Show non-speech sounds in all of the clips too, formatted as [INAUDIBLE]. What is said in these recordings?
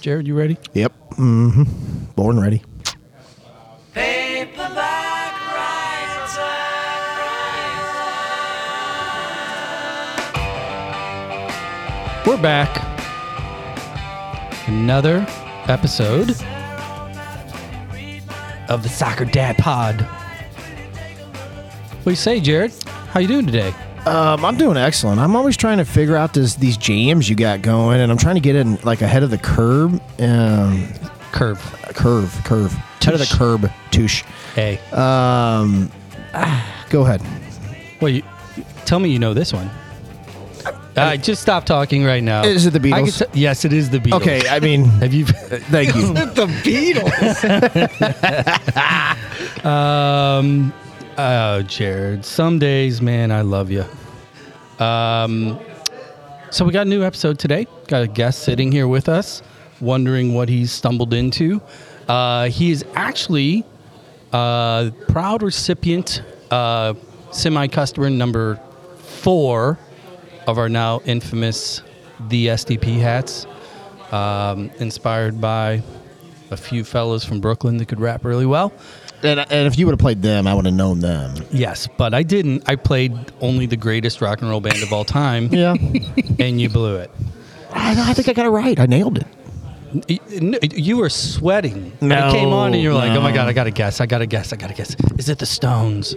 Jarod, you ready? Yep. Mm-hmm. Born ready. We're back. Another episode of the Soccer Dad Pod. What do you say, Jarod? How you doing today? Um, I'm doing excellent. I'm always trying to figure out this these jams you got going, and I'm trying to get in like ahead of the curb. Um, Curve. curve, curve, ahead of the curb. Touche. Hey. Um, [SIGHS] go ahead. Well, you, tell me you know this one. Uh, just stop talking right now. Is it the I Beatles? t- yes, it is the Beatles. Okay, I mean, [LAUGHS] Have you? thank you. [LAUGHS] the Beatles. [LAUGHS] Um, oh, Jarod. Some days, man, I love you. Um, so we got a new episode today. Got a guest sitting here with us, wondering what he's stumbled into. Uh, he is actually uh, proud recipient, uh, semi-customer number four of our now infamous the SDP hats, um, inspired by a few fellows from Brooklyn that could rap really well. And, and if you would have played them, I would have known them. Yes, but I didn't. I played only the greatest rock and roll band of all time, [LAUGHS] Yeah, [LAUGHS] and you blew it. I, I think I got it right. I nailed it. You were sweating. when No, it came on, and you're like, "Oh my god, I gotta guess! I gotta guess! I gotta guess! Is it the Stones?"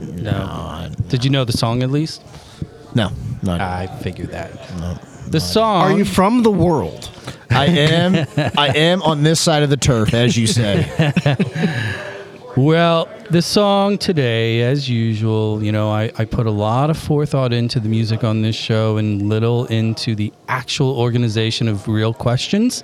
No. Did you know the song at least? No, not. I figured that. The song. Are you from the world? I am. [LAUGHS] I am on this side of the turf, as you say. Well, the song today, as usual, you know, I, I put a lot of forethought into the music on this show and little into the actual organization of real questions.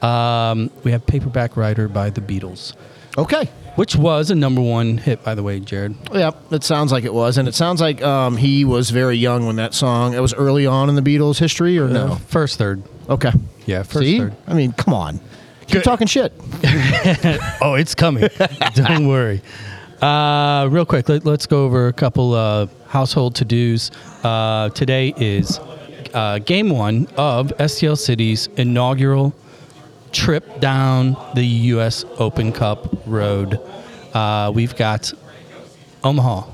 Um, we have Paperback Writer by the Beatles, Okay. which was a number one hit, by the way, Jarod. Yep, it sounds like it was, and it sounds like um, he was very young when that song. It was early on in the Beatles' history, or no? First, third. Okay. Yeah, first, See, third. I mean, come on, keep talking shit. [LAUGHS] Oh, it's coming. [LAUGHS] Don't worry. Uh, real quick, let, us go over a couple uh, household to dos. Uh, today is uh, game one of STL City's inaugural trip down the U.S. Open Cup road. Uh, we've got Omaha,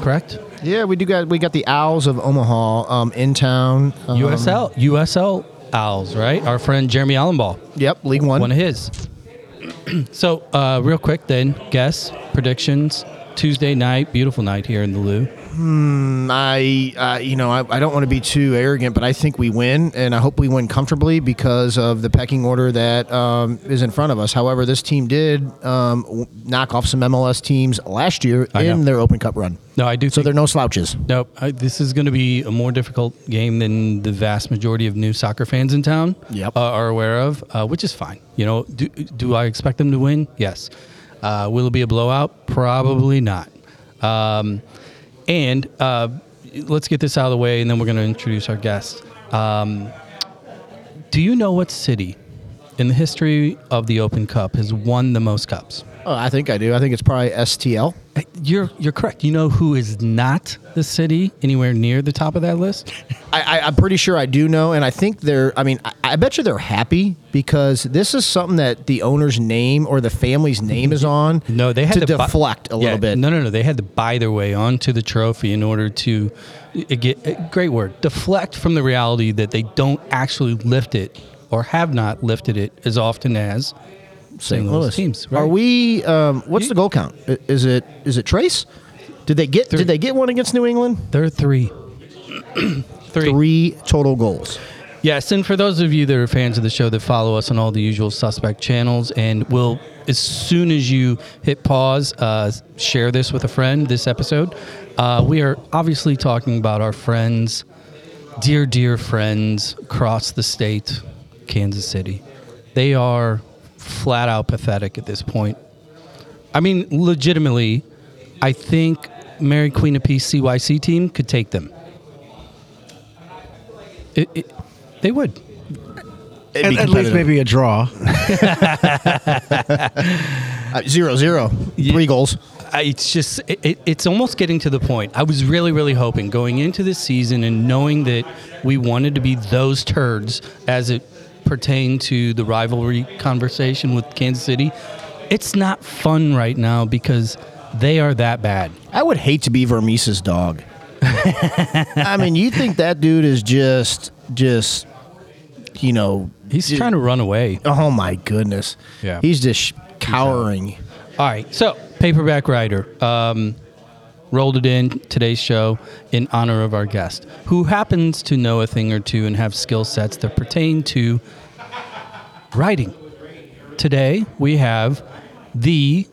correct? Yeah, we do got we got the Owls of Omaha um, in town. Um, USL, USL Owls, right? Our friend Jeremy Allenball. Yep, League One. one of his. [CLEARS THROAT] so, uh, real quick, then, guess predictions. Tuesday night, beautiful night here in the Lou. I, uh, you know, I, I don't want to be too arrogant, but I think we win, and I hope we win comfortably because of the pecking order that um, is in front of us. However, this team did um, w- knock off some MLS teams last year I in know. their Open Cup run, No, I do. so think, they're no slouches. nope. I, this is going to be a more difficult game than the vast majority of new soccer fans in town Yep. uh, are aware of, uh, which is fine. You know, do, do I expect them to win? Yes. Uh, will it be a blowout? Probably not. Um, and uh, let's get this out of the way, and then we're going to introduce our guest. Um, do you know what city in the history of the Open Cup has won the most cups? Oh, I think I do. I think it's probably STL. You're you're correct. You know who is not the city anywhere near the top of that list? [LAUGHS] I, I, I'm pretty sure I do know, and I think they're. I mean, I, I bet you they're happy because this is something that the owner's name or the family's name is on. No, they had to, to, deflect a Yeah, little bit. No, no, no. They had to buy their way onto the trophy in order to uh, get uh, great word deflect from the reality that they don't actually lift it or have not lifted it as often as St. Louis teams. Are we? Um, what's the goal count? Is it is it Trace? Did they get Three. Did they get one against New England? They're three. [CLEARS THROAT] three. Three total goals. Yes, and for those of you that are fans of the show that follow us on all the usual suspect channels, and will as soon as you hit pause, uh, share this with a friend. This episode, uh, we are obviously talking about our friends, dear, dear friends across the state, Kansas City. They are flat out pathetic at this point. I mean, legitimately, I think Mary Queen of Peace CYC team could take them. It, it, they would. At, at least maybe a draw. [LAUGHS] [LAUGHS] Uh, zero zero. Three goals. I- it's just it, it, it's almost getting to the point. I was really really hoping going into this season and knowing that we wanted to be those turds as it pertain to the rivalry conversation with Kansas City, it's not fun right now because they are that bad. I would hate to be Vermes's dog. [LAUGHS] I mean, you think that dude is just, just, you know, He's ju- trying to run away. Oh my goodness. Yeah. He's just cowering. All right, so paperback writer um, rolled it in today's show in honor of our guest, who happens to know a thing or two and have skill sets that pertain to writing. Today we have the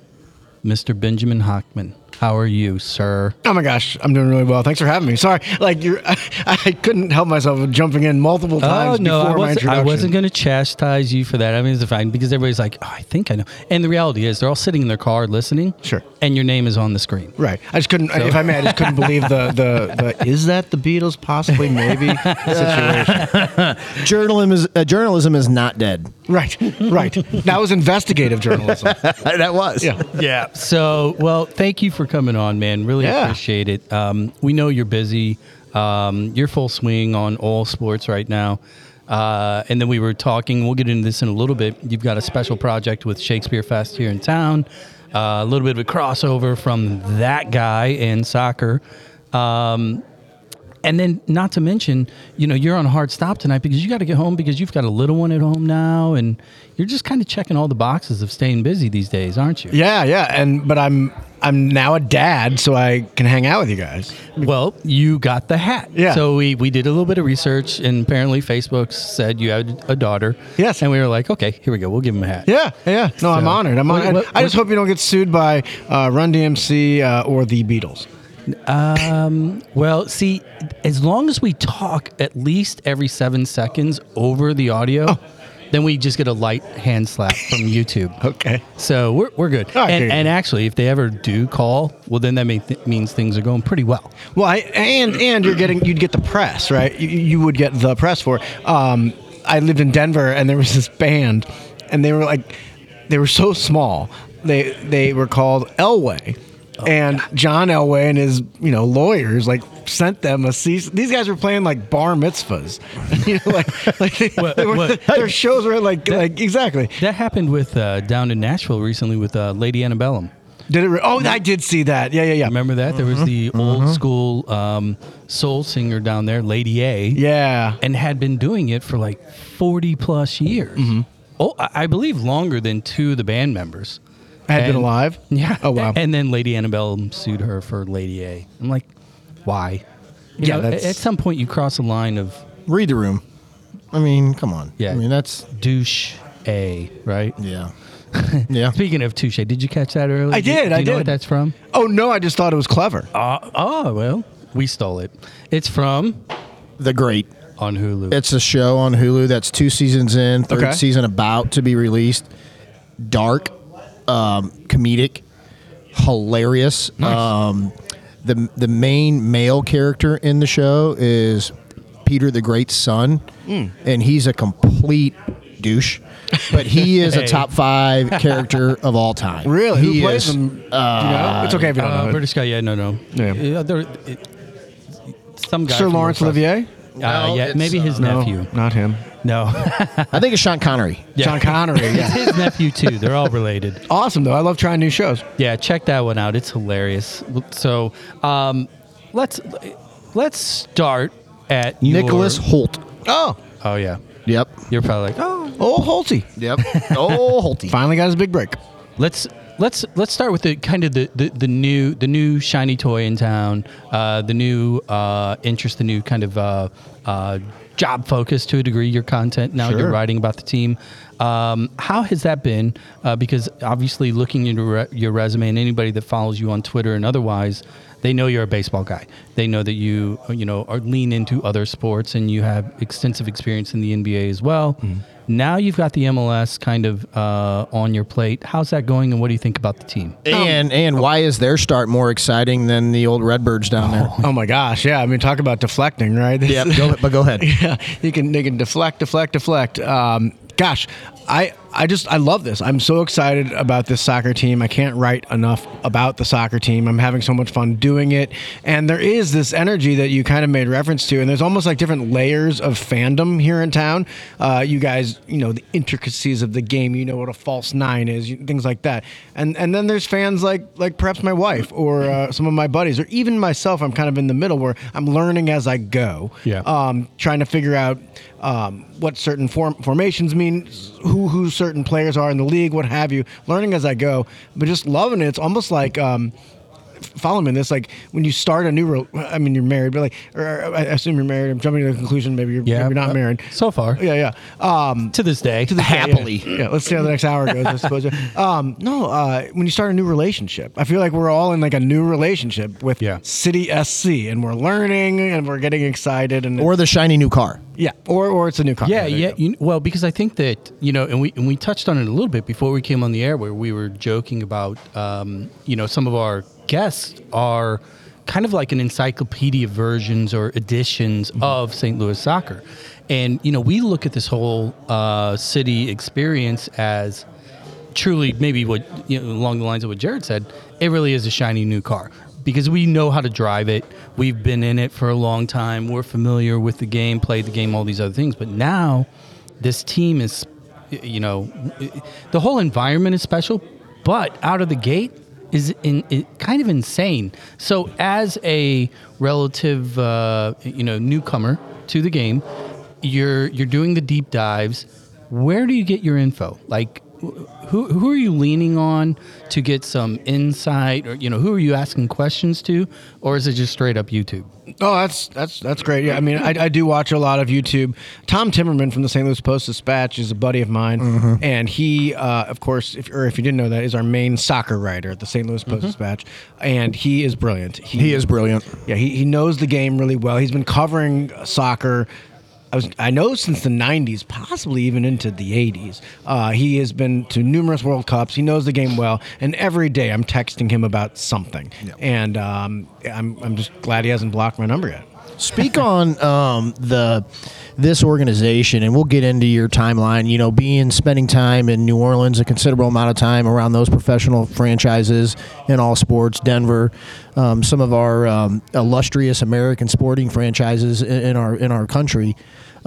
Mr. Benjamin Hochman. How are you, sir? Oh my gosh, I'm doing really well. Thanks for having me. Sorry, like you're, I, [LAUGHS] I couldn't help myself with jumping in multiple times oh no, before I my wasn't, introduction. I wasn't going to chastise you for that. I mean, it's fine because everybody's like, oh, I think I know. And the reality is, they're all sitting in their car listening. Sure. And your name is on the screen. Right. I just couldn't. If I may, I just couldn't believe the, the the is that the Beatles possibly maybe [LAUGHS] situation. Journalism is uh, journalism is not dead. Right. [LAUGHS] Right. That was investigative journalism. [LAUGHS] that was. Yeah. Yeah. So, well, thank you for coming on, man. Really Yeah. appreciate it. Um, we know you're busy. Um, you're full swing on all sports right now. Uh, and then we were talking. We'll get into this in a little bit. You've got a special project with Shakespeare Fest here in town. Uh, a little bit of a crossover from that guy and soccer. Um, and then, not to mention, you know, you're on a hard stop tonight because you got to get home because you've got a little one at home now, and you're just kind of checking all the boxes of staying busy these days, aren't you? Yeah. Yeah. And but I'm I'm now a dad, so I can hang out with you guys. Well, you got the hat. Yeah. So we, we did a little bit of research, and apparently Facebook said you had a daughter. Yes. And we were like, okay, here we go. We'll give him a hat. Yeah. Yeah. No, I'm honored. I'm What- honored. what- I just hope you don't get sued by uh, Run DMC uh, or the Beatles. Well, see, as long as we talk at least every seven seconds over the audio, Oh. then we just get a light hand slap from [LAUGHS] YouTube. Okay. So we're, we're good. Right, and, and actually, if they ever do call, well, then that may th- means things are going pretty well. Well, I, and and you're getting you'd get the press, right? You, you would get the press for. it. Um, I lived in Denver, and there was this band, and they were like, they were so small. They they were called Elway, and John Elway and his you know lawyers like sent them a cease. These guys were playing like bar mitzvahs, [LAUGHS] you know, like like they, What- they were, what- their shows were like like exactly. That happened with uh, down in Nashville recently with uh, Lady Antebellum. Did it? Re- oh, I did see that. Yeah, yeah, yeah. Remember that? There was the old school um, soul singer down there, Lady A. Yeah. and had been doing it for like 40 plus years. Oh, I I believe longer than two of the band members. Had been alive. [LAUGHS] Yeah. Oh wow. And then Lady Annabelle sued her for Lady A. I'm like, why? You Yeah, know, that's- at some point you cross a line of Read the room. I mean, come on. Yeah. I mean, that's douche A, right? yeah. [LAUGHS] yeah. Speaking of touche, did you catch that earlier? I Do you- did, Do I you know what did. that's from? oh no, I just thought it was clever. Uh, oh, well, we stole it. It's from The Great. on Hulu. It's a show on Hulu that's two seasons in, third Okay. season about to be released. Dark, um, comedic, hilarious. Um, the the main male character in the show is Peter the Great's son, Hmm. and he's a complete douche. But he [LAUGHS] is Hey. a top five character of all time. Really? He Who plays is- him? Do you know? It's okay if you don't uh, know. British guy, yeah, no, no. Yeah. there, it, some guy. Sir from Lawrence Northwest. Olivier? Uh, No, yeah, it's, maybe his uh, nephew. No, not him. No, [LAUGHS] I think it's Sean Connery. Yeah. John Connery. [LAUGHS] Yeah. his nephew too. They're all related. [LAUGHS] awesome though. I love trying new shows. Yeah, check that one out. It's hilarious. So, um, let's let's start at your- Nicholas Hoult. Oh, Oh yeah, Yep. you're probably like, oh, oh Holty Yep. oh, Holty. finally got his big break. let's let's let's start with the kind of the, the, the new the new shiny toy in town, uh, the new uh, interest, the new kind of uh, uh, job focus to a degree. Your content now you're writing about the team. Um, how has that been? Uh, because obviously, looking into re- your resume and anybody that follows you on Twitter and otherwise, they know you're a baseball guy. They know that you you know are lean into other sports and you have extensive experience in the NBA as well. Now you've got the MLS kind of uh, on your plate. How's that going, and what do you think about the team? And and why is their start more exciting than the old Redbirds down there? Oh my gosh, yeah. I mean, talk about deflecting, right? This- Yeah, go, but go ahead. [LAUGHS] yeah, you can they can deflect, deflect, deflect. Um, gosh, I I just I love this. I'm so excited about this soccer team. I can't write enough about the soccer team. I'm having so much fun doing it, and there is this energy that you kind of made reference to, and there's almost like different layers of fandom here in town. Uh, you guys, you know the intricacies of the game. You know what a false nine is, you- things like that, and and then there's fans like like perhaps my wife or uh, some of my buddies or even myself. I'm kind of in the middle where I'm learning as I go. Yeah. Um, trying to figure out um, what certain form, formations mean, who who certain players are in the league, what have you. Learning as I go, but just loving it. It's almost like. Um, follow me in this like when you start a new re- i mean you're married but like or i assume you're married i'm jumping to the conclusion maybe you're, Yeah, maybe not uh, married so far. yeah yeah um To this day. yeah, Happily. Yeah, Yeah, let's see how the next hour goes, I suppose. [LAUGHS] Um, no, uh, when you start a new relationship, I feel like we're all in like a new relationship with Yeah. City SC, and we're learning and we're getting excited, and Or the shiny new car. yeah, or or it's a new car. Yeah, yeah. You, well, because I think that you know, and we and we touched on it a little bit before we came on the air, where we were joking about, um, you know, some of our guests are kind of like an encyclopedia versions or editions of St. Louis soccer, and you know, we look at this whole uh, city experience as truly maybe what you know, along the lines of what Jared said, it really is a shiny new car because we know how to drive it. We've been in it for a long time. We're familiar with the game, played the game, all these other things. But now, this team is, you know, the whole environment is special, but out of the gate is in, it kind of insane. So as a relative, uh, you know, newcomer to the game, you're you're doing the deep dives. Where do you get your info? Like, who who are you leaning on to get some insight, or you know, who are you asking questions to, or is it just straight up YouTube? Oh, that's that's that's great. Yeah, I mean, I, I do watch a lot of YouTube. Tom Timmerman from the St. Louis Post Dispatch is a buddy of mine, Mm-hmm. and he, uh, of course, if or if you didn't know that, is our main soccer writer at the St. Louis Post Dispatch, and he is brilliant. Mm-hmm. He is brilliant. Yeah, he, he knows the game really well. He's been covering soccer. I was I know since the '90s, possibly even into the '80s. Uh, he has been to numerous World Cups. He knows the game well, and every day I'm texting him about something. And um, I'm I'm just glad he hasn't blocked my number yet. Speak [LAUGHS] on um, the this organization, and we'll get into your timeline. You know, being spending time in New Orleans, a considerable amount of time around those professional franchises in all sports, Denver, um, some of our um, illustrious American sporting franchises in, in our in our country.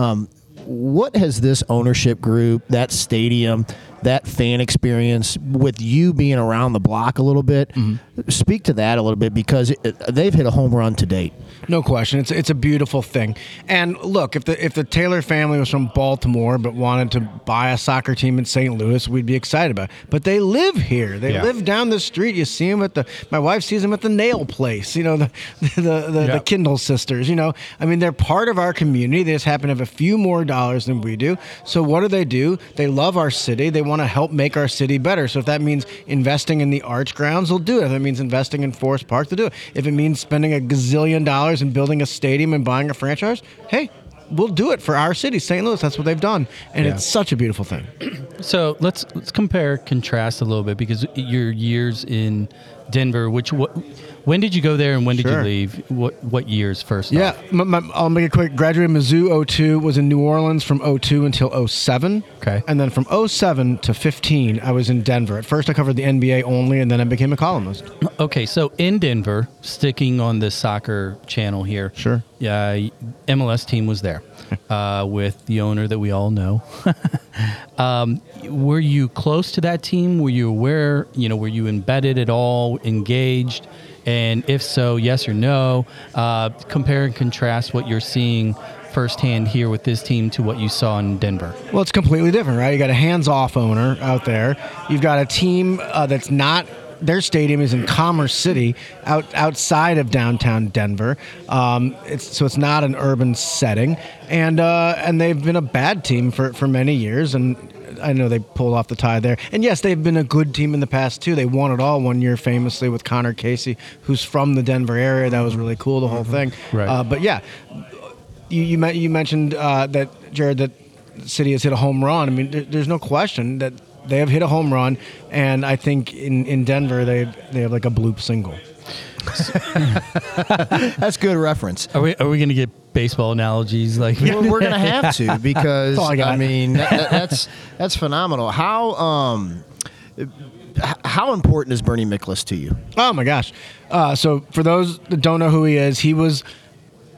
Um, what has this ownership group, that stadium, that fan experience, with you being around the block a little bit, mm-hmm. speak to that a little bit because it, they've hit a home run to date. No question. It's it's a beautiful thing. And look, if the if the Taylor family was from Baltimore but wanted to buy a soccer team in St. Louis, we'd be excited about. It. But they live here. They Yeah. live down the street. You see them at the. My wife sees them at the nail place. You know the [LAUGHS] the the, Yeah. the Kindle sisters. You know, I mean, they're part of our community. They just happen to have a few more dollars than we do. So what do they do? They love our city. They want to help make our city better. So if that means investing in the arch grounds, they'll do it. If it means investing in Forest Park, they'll do it. If it means spending a gazillion dollars and building a stadium and buying a franchise, hey. We'll do it for our city, St. Louis. That's what they've done, and Yeah. it's such a beautiful thing. [CLEARS THROAT] So let's let's compare contrast a little bit because your years in Denver, which what, when did you go there and when did you leave? What what years first? Yeah, my, my, I'll make it quick. Graduated Mizzou 02, was in New Orleans from 02 until 07. Okay. And then from 07 to 15, I was in Denver. At first, I covered the NBA only, and then I became a columnist. [CLEARS THROAT] Okay, so in Denver, sticking on the soccer channel here. Sure. Uh, yeah, MLS team was there [LAUGHS] uh, with the owner that we all know. [LAUGHS] um, were you close to that team? Were you aware? You know, were you embedded at all, engaged? And if so, yes or no? Uh, compare and contrast what you're seeing firsthand here with this team to what you saw in Denver. Well, it's completely different, right? You got a hands-off owner out there. You've got a team uh, that's not. Their stadium is in Commerce City, out outside of downtown Denver. Um, it's, so it's not an urban setting, and uh, and they've been a bad team for, for many years. And I know they pulled off the tie there. And yes, they've been a good team in the past too. They won it all one year, famously with Conor Casey, who's from the Denver area. That was really cool. The whole thing. Right. Uh, but yeah, you you, you mentioned uh, that Jarod that city has hit a home run. I mean, there, there's no question that they have hit a home run, and I think in, in Denver they they have like a bloop single. [LAUGHS] That's good reference. Are we are we gonna get baseball analogies like? Well, we're gonna have to [LAUGHS] because I I, mean that, that- that's that's phenomenal. How um how important is Bernie Miklasz to you? Oh my gosh! Uh, so for those that don't know who he is, he was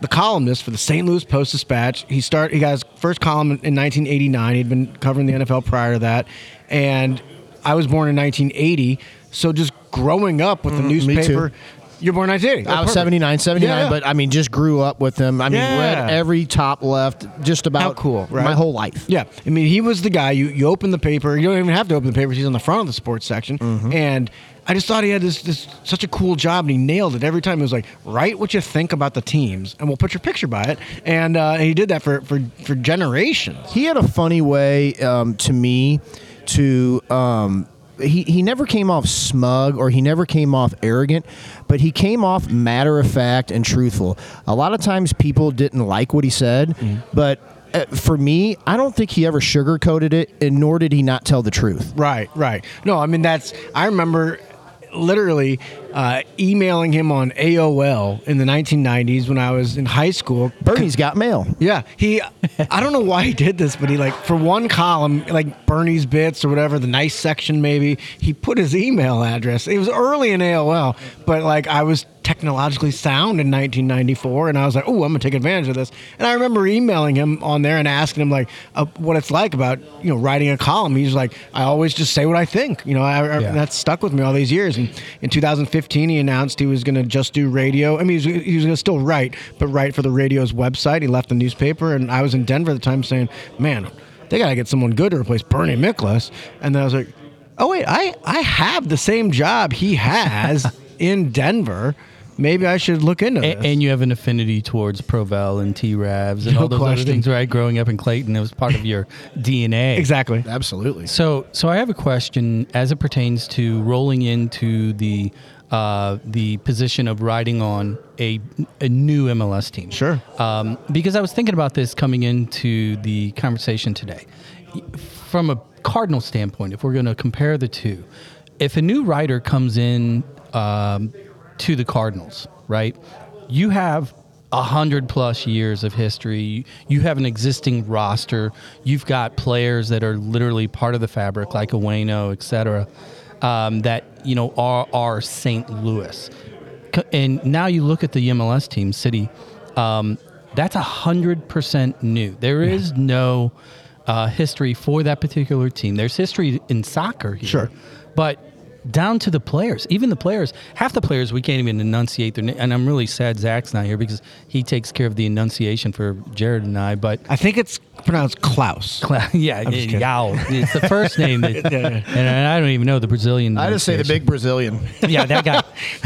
the columnist for the St. Louis Post Dispatch. He start he got his first column in 1989. He'd been covering the NFL prior to that, and I was born in 1980. So just growing up with the Mm, me newspaper, you're born in 1980. I was perfect. 79, 79, Yeah, but I mean, just grew up with him. I mean, Yeah. read every top left just about How cool, right? my whole life. Yeah, I mean, he was the guy. You you open the paper. You don't even have to open the paper. He's on the front of the sports section, Mm-hmm. and I just thought he had this, this such a cool job, and he nailed it every time. He was like, write what you think about the teams, and we'll put your picture by it. And uh, he did that for for for generations. He had a funny way um, to me to. Um, he, he never came off smug or he never came off arrogant, but he came off matter of fact and truthful. A lot of times people didn't like what he said, but uh, for me, I don't think he ever sugarcoated it, and nor did he not tell the truth. Right, right. No, I mean that's. I remember literally uh, emailing him on AOL in the 1990s when I was in high school. Bernie's got mail. Yeah, he. I don't know why he did this, but he like for one column, like Bernie's bits or whatever, the nice section maybe. He put his email address. It was early in AOL, but like I was technologically sound in 1994, and I was like, oh, I'm gonna take advantage of this. And I remember emailing him on there and asking him like uh, what it's like about you know writing a column. He's like, I always just say what I think. You know, I, I- Yeah. that's stuck with me all these years. And in 2015, he announced he was gonna just do radio. I mean, he was, he was gonna still write, but write for the radio's website. He left the newspaper, and I was in Denver at the time saying, man, they gotta get someone good to replace Bernie Miklasz. And then I was like, oh wait, I I have the same job he has [LAUGHS] in Denver. Maybe I should look into this. And, and you have an affinity towards Provel and T Ravs and No all those question. other things, right? Growing up in Clayton, it was part of your [LAUGHS] DNA. exactly. Absolutely. So, so I have a question as it pertains to rolling into the uh, the position of riding on a a new MLS team. Sure. Um, because I was thinking about this coming into the conversation today. From a Cardinal standpoint, if we're going to compare the two, if a new rider comes in um, to the Cardinals, right, you have a hundred plus years of history. You have an existing roster. You've got players that are literally part of the fabric, like Waino, et cetera, um, that you know are are St. Louis. And now you look at the MLS team, City. Um, that's a hundred percent new. There is no uh, history for that particular team. There's history in soccer here, Sure. but down to the players, even the players, half the players we can't even enunciate their name. And I'm really sad Zach's not here because he takes care of the enunciation for Jarod and I. But I think it's pronounced Klauss. [LAUGHS] Cla- yeah, just. Yao. It's the first name that, [LAUGHS] Yeah, yeah. and I don't even know the Brazilian. I just say the big Brazilian. yeah, that guy.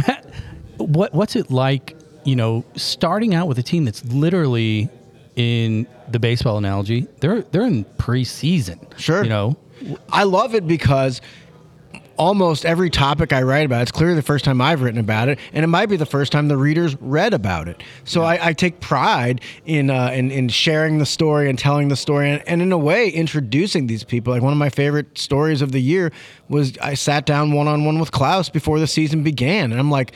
[LAUGHS] what What's it like? You know, starting out with a team that's literally in the baseball analogy. They're they're in preseason. Sure. You know. I love it because almost every topic I write about, it's clearly the first time I've written about it, and it might be the first time the readers read about it. So I, I take pride in, uh, in in sharing the story and telling the story, and, and in a way introducing these people. Like one of my favorite stories of the year was I sat down one on one with Klauss before the season began, and I'm like.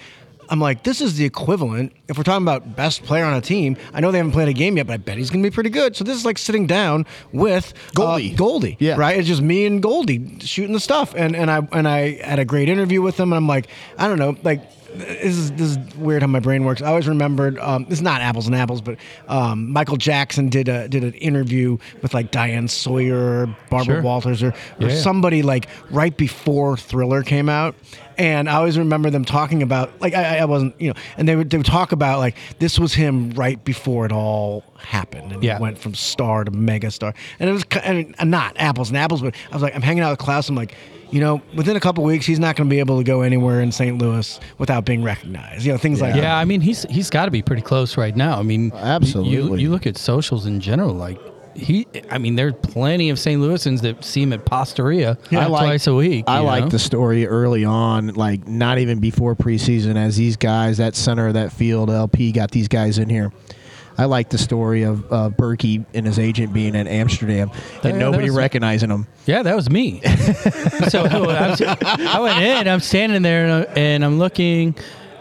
I'm like, this is the equivalent. If we're talking about best player on a team, I know they haven't played a game yet, but I bet he's going to be pretty good. So this is like sitting down with uh, Goldie. Goldie, Yeah. right? It's just me and Goldie shooting the stuff, and and I and I had a great interview with him, and I'm like, I don't know, like. This is this is weird how my brain works. I always remembered. Um, it's not apples and apples, but um, Michael Jackson did a did an interview with like Diane Sawyer, or Barbara Sure. Walters, or, or Yeah. somebody like right before Thriller came out. And I always remember them talking about like I, I wasn't you know, and they would they would talk about like this was him right before it all happened, and Yeah. went from star to mega star, and it was ki- I mean, not apples and apples, but I was like I'm hanging out with Klauss, I'm like. You know, within a couple weeks, he's not going to be able to go anywhere in St. Louis without being recognized. You know, things like that. Yeah, I mean he's he's got to be pretty close right now. I mean, Absolutely. You, you look at socials in general, like he. I mean, there's plenty of St. Louisans that see him at Pastaria I like- twice a week. I like know? the story early on, like not even before preseason, as these guys, that center of that field, LP, got these guys in here. I like the story of uh, Bürki and his agent being in Amsterdam Yeah, and that nobody was- recognizing him. Yeah, that was me. [LAUGHS] so [LAUGHS] I went in. I'm standing there and I'm looking,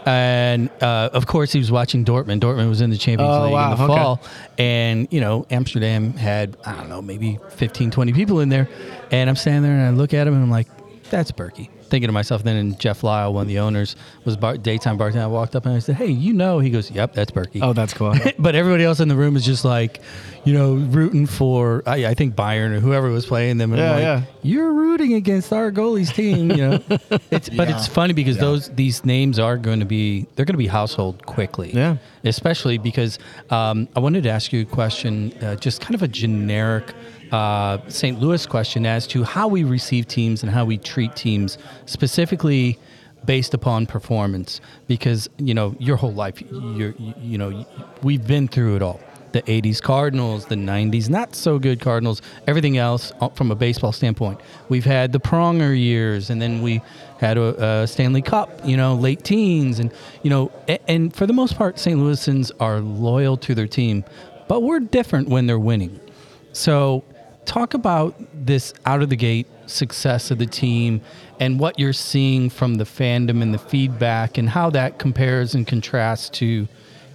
And uh, of course, he was watching Dortmund. Dortmund was in the Champions Oh, League wow, in the okay. fall. And, you know, Amsterdam had, I don't know, maybe 15, 20 people in there. And I'm standing there and I look at him and I'm like, that's Bürki. Thinking to myself, then and Jeff Lyle, one of the owners, was bar- daytime bartender. I walked up and I said, hey, you know? He goes, yep, that's Bürki. Oh, that's cool. [LAUGHS] but everybody else in the room is just like, you know, rooting for I, I think Bayern or whoever was playing them. And I'm Yeah, like, yeah. You're rooting against our goalie's team, you know. [LAUGHS] it's but it's funny because those these names are going to be they're going to be household quickly. Yeah. Especially because um, I wanted to ask you a question, uh, just kind of a generic. Uh, St. Louis question as to how we receive teams and how we treat teams, specifically based upon performance. Because you know your whole life you, you know we've been through it all. The 80s cardinals the 90s not so good cardinals everything else uh, from a baseball standpoint. We've had the pronger years and then we had a, a stanley cup you know late teens and you know and for the most part st louisans are loyal to their team but we're different when they're winning. So, talk about this out of the gate success of the team and what you're seeing from the fandom and the feedback and how that compares and contrasts to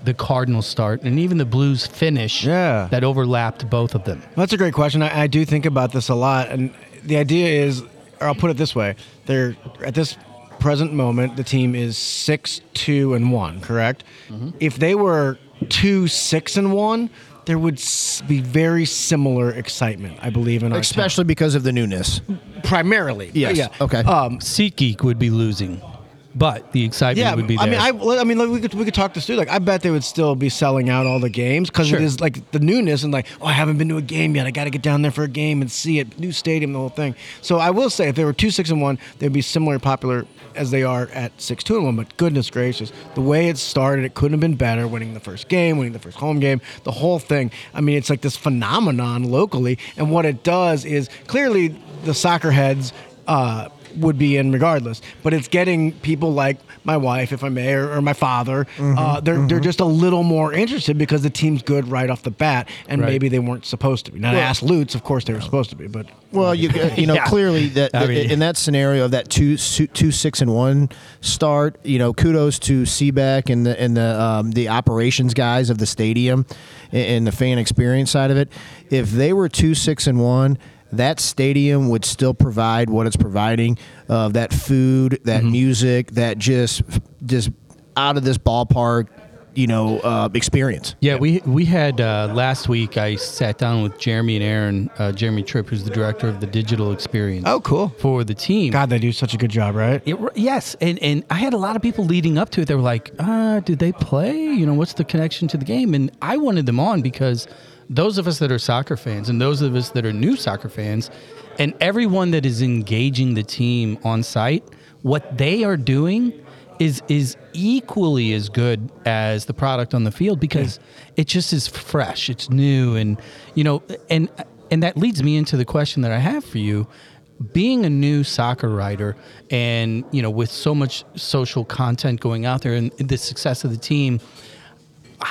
the Cardinals start and even the Blues finish Yeah. that overlapped both of them. That's a great question. I, I do think about this a lot, and the idea is, or I'll put it this way: they're at this present moment, the team is six, two, and one. Correct. Mm-hmm. If they were two, six, and one, there would be very similar excitement, I believe, in our town. especially because of the newness. primarily. Yes. Yeah. Okay. Um, SeatGeek would be losing, but the excitement yeah, would be there. I mean, I, I mean, like, we could we could talk this through. Like, I bet they would still be selling out all the games because Sure. it is like the newness and like, oh, I haven't been to a game yet. I got to get down there for a game and see it. New stadium, the whole thing. So I will say, if they were two six and one, they'd be similarly popular as they are at six two and one. But goodness gracious, the way it started, it couldn't have been better. Winning the first game, winning the first home game, the whole thing. I mean, it's like this phenomenon locally, and what it does is clearly the soccer heads. Uh, would be in regardless. But it's getting people like my wife, if I may, or, or my father. Mm-hmm, uh, they're they're just a little more interested because the team's good right off the bat, and Right. maybe they weren't supposed to be. Now, to ask Lutz, of course they were supposed to be, but Well, you you know [LAUGHS] Yeah. clearly that I mean- in that scenario of that two su- two six and one start, you know, kudos to Seaback and the and the um, the operations guys of the stadium and, and the fan experience side of it. If they were two six and one. That stadium would still provide what it's providing of that food, that music, that just just out of this ballpark, you know, uh, experience. Yeah, we we had uh, last week. I sat down with Jeremy and Aaron, uh, Jeremy Tripp, who's the director of the digital experience. Oh, cool. for the team. God, they do such a good job, right? It, yes, and and I had a lot of people leading up to it. They were like, "Ah, did they play? You know, what's the connection to the game?" And I wanted them on because those of us that are soccer fans and those of us that are new soccer fans, and everyone that is engaging the team on site, what they are doing is is equally as good as the product on the field because it just is fresh, it's new, and you know, and and that leads me into the question that I have for you. Being a new soccer writer and you know with so much social content going out there and the success of the team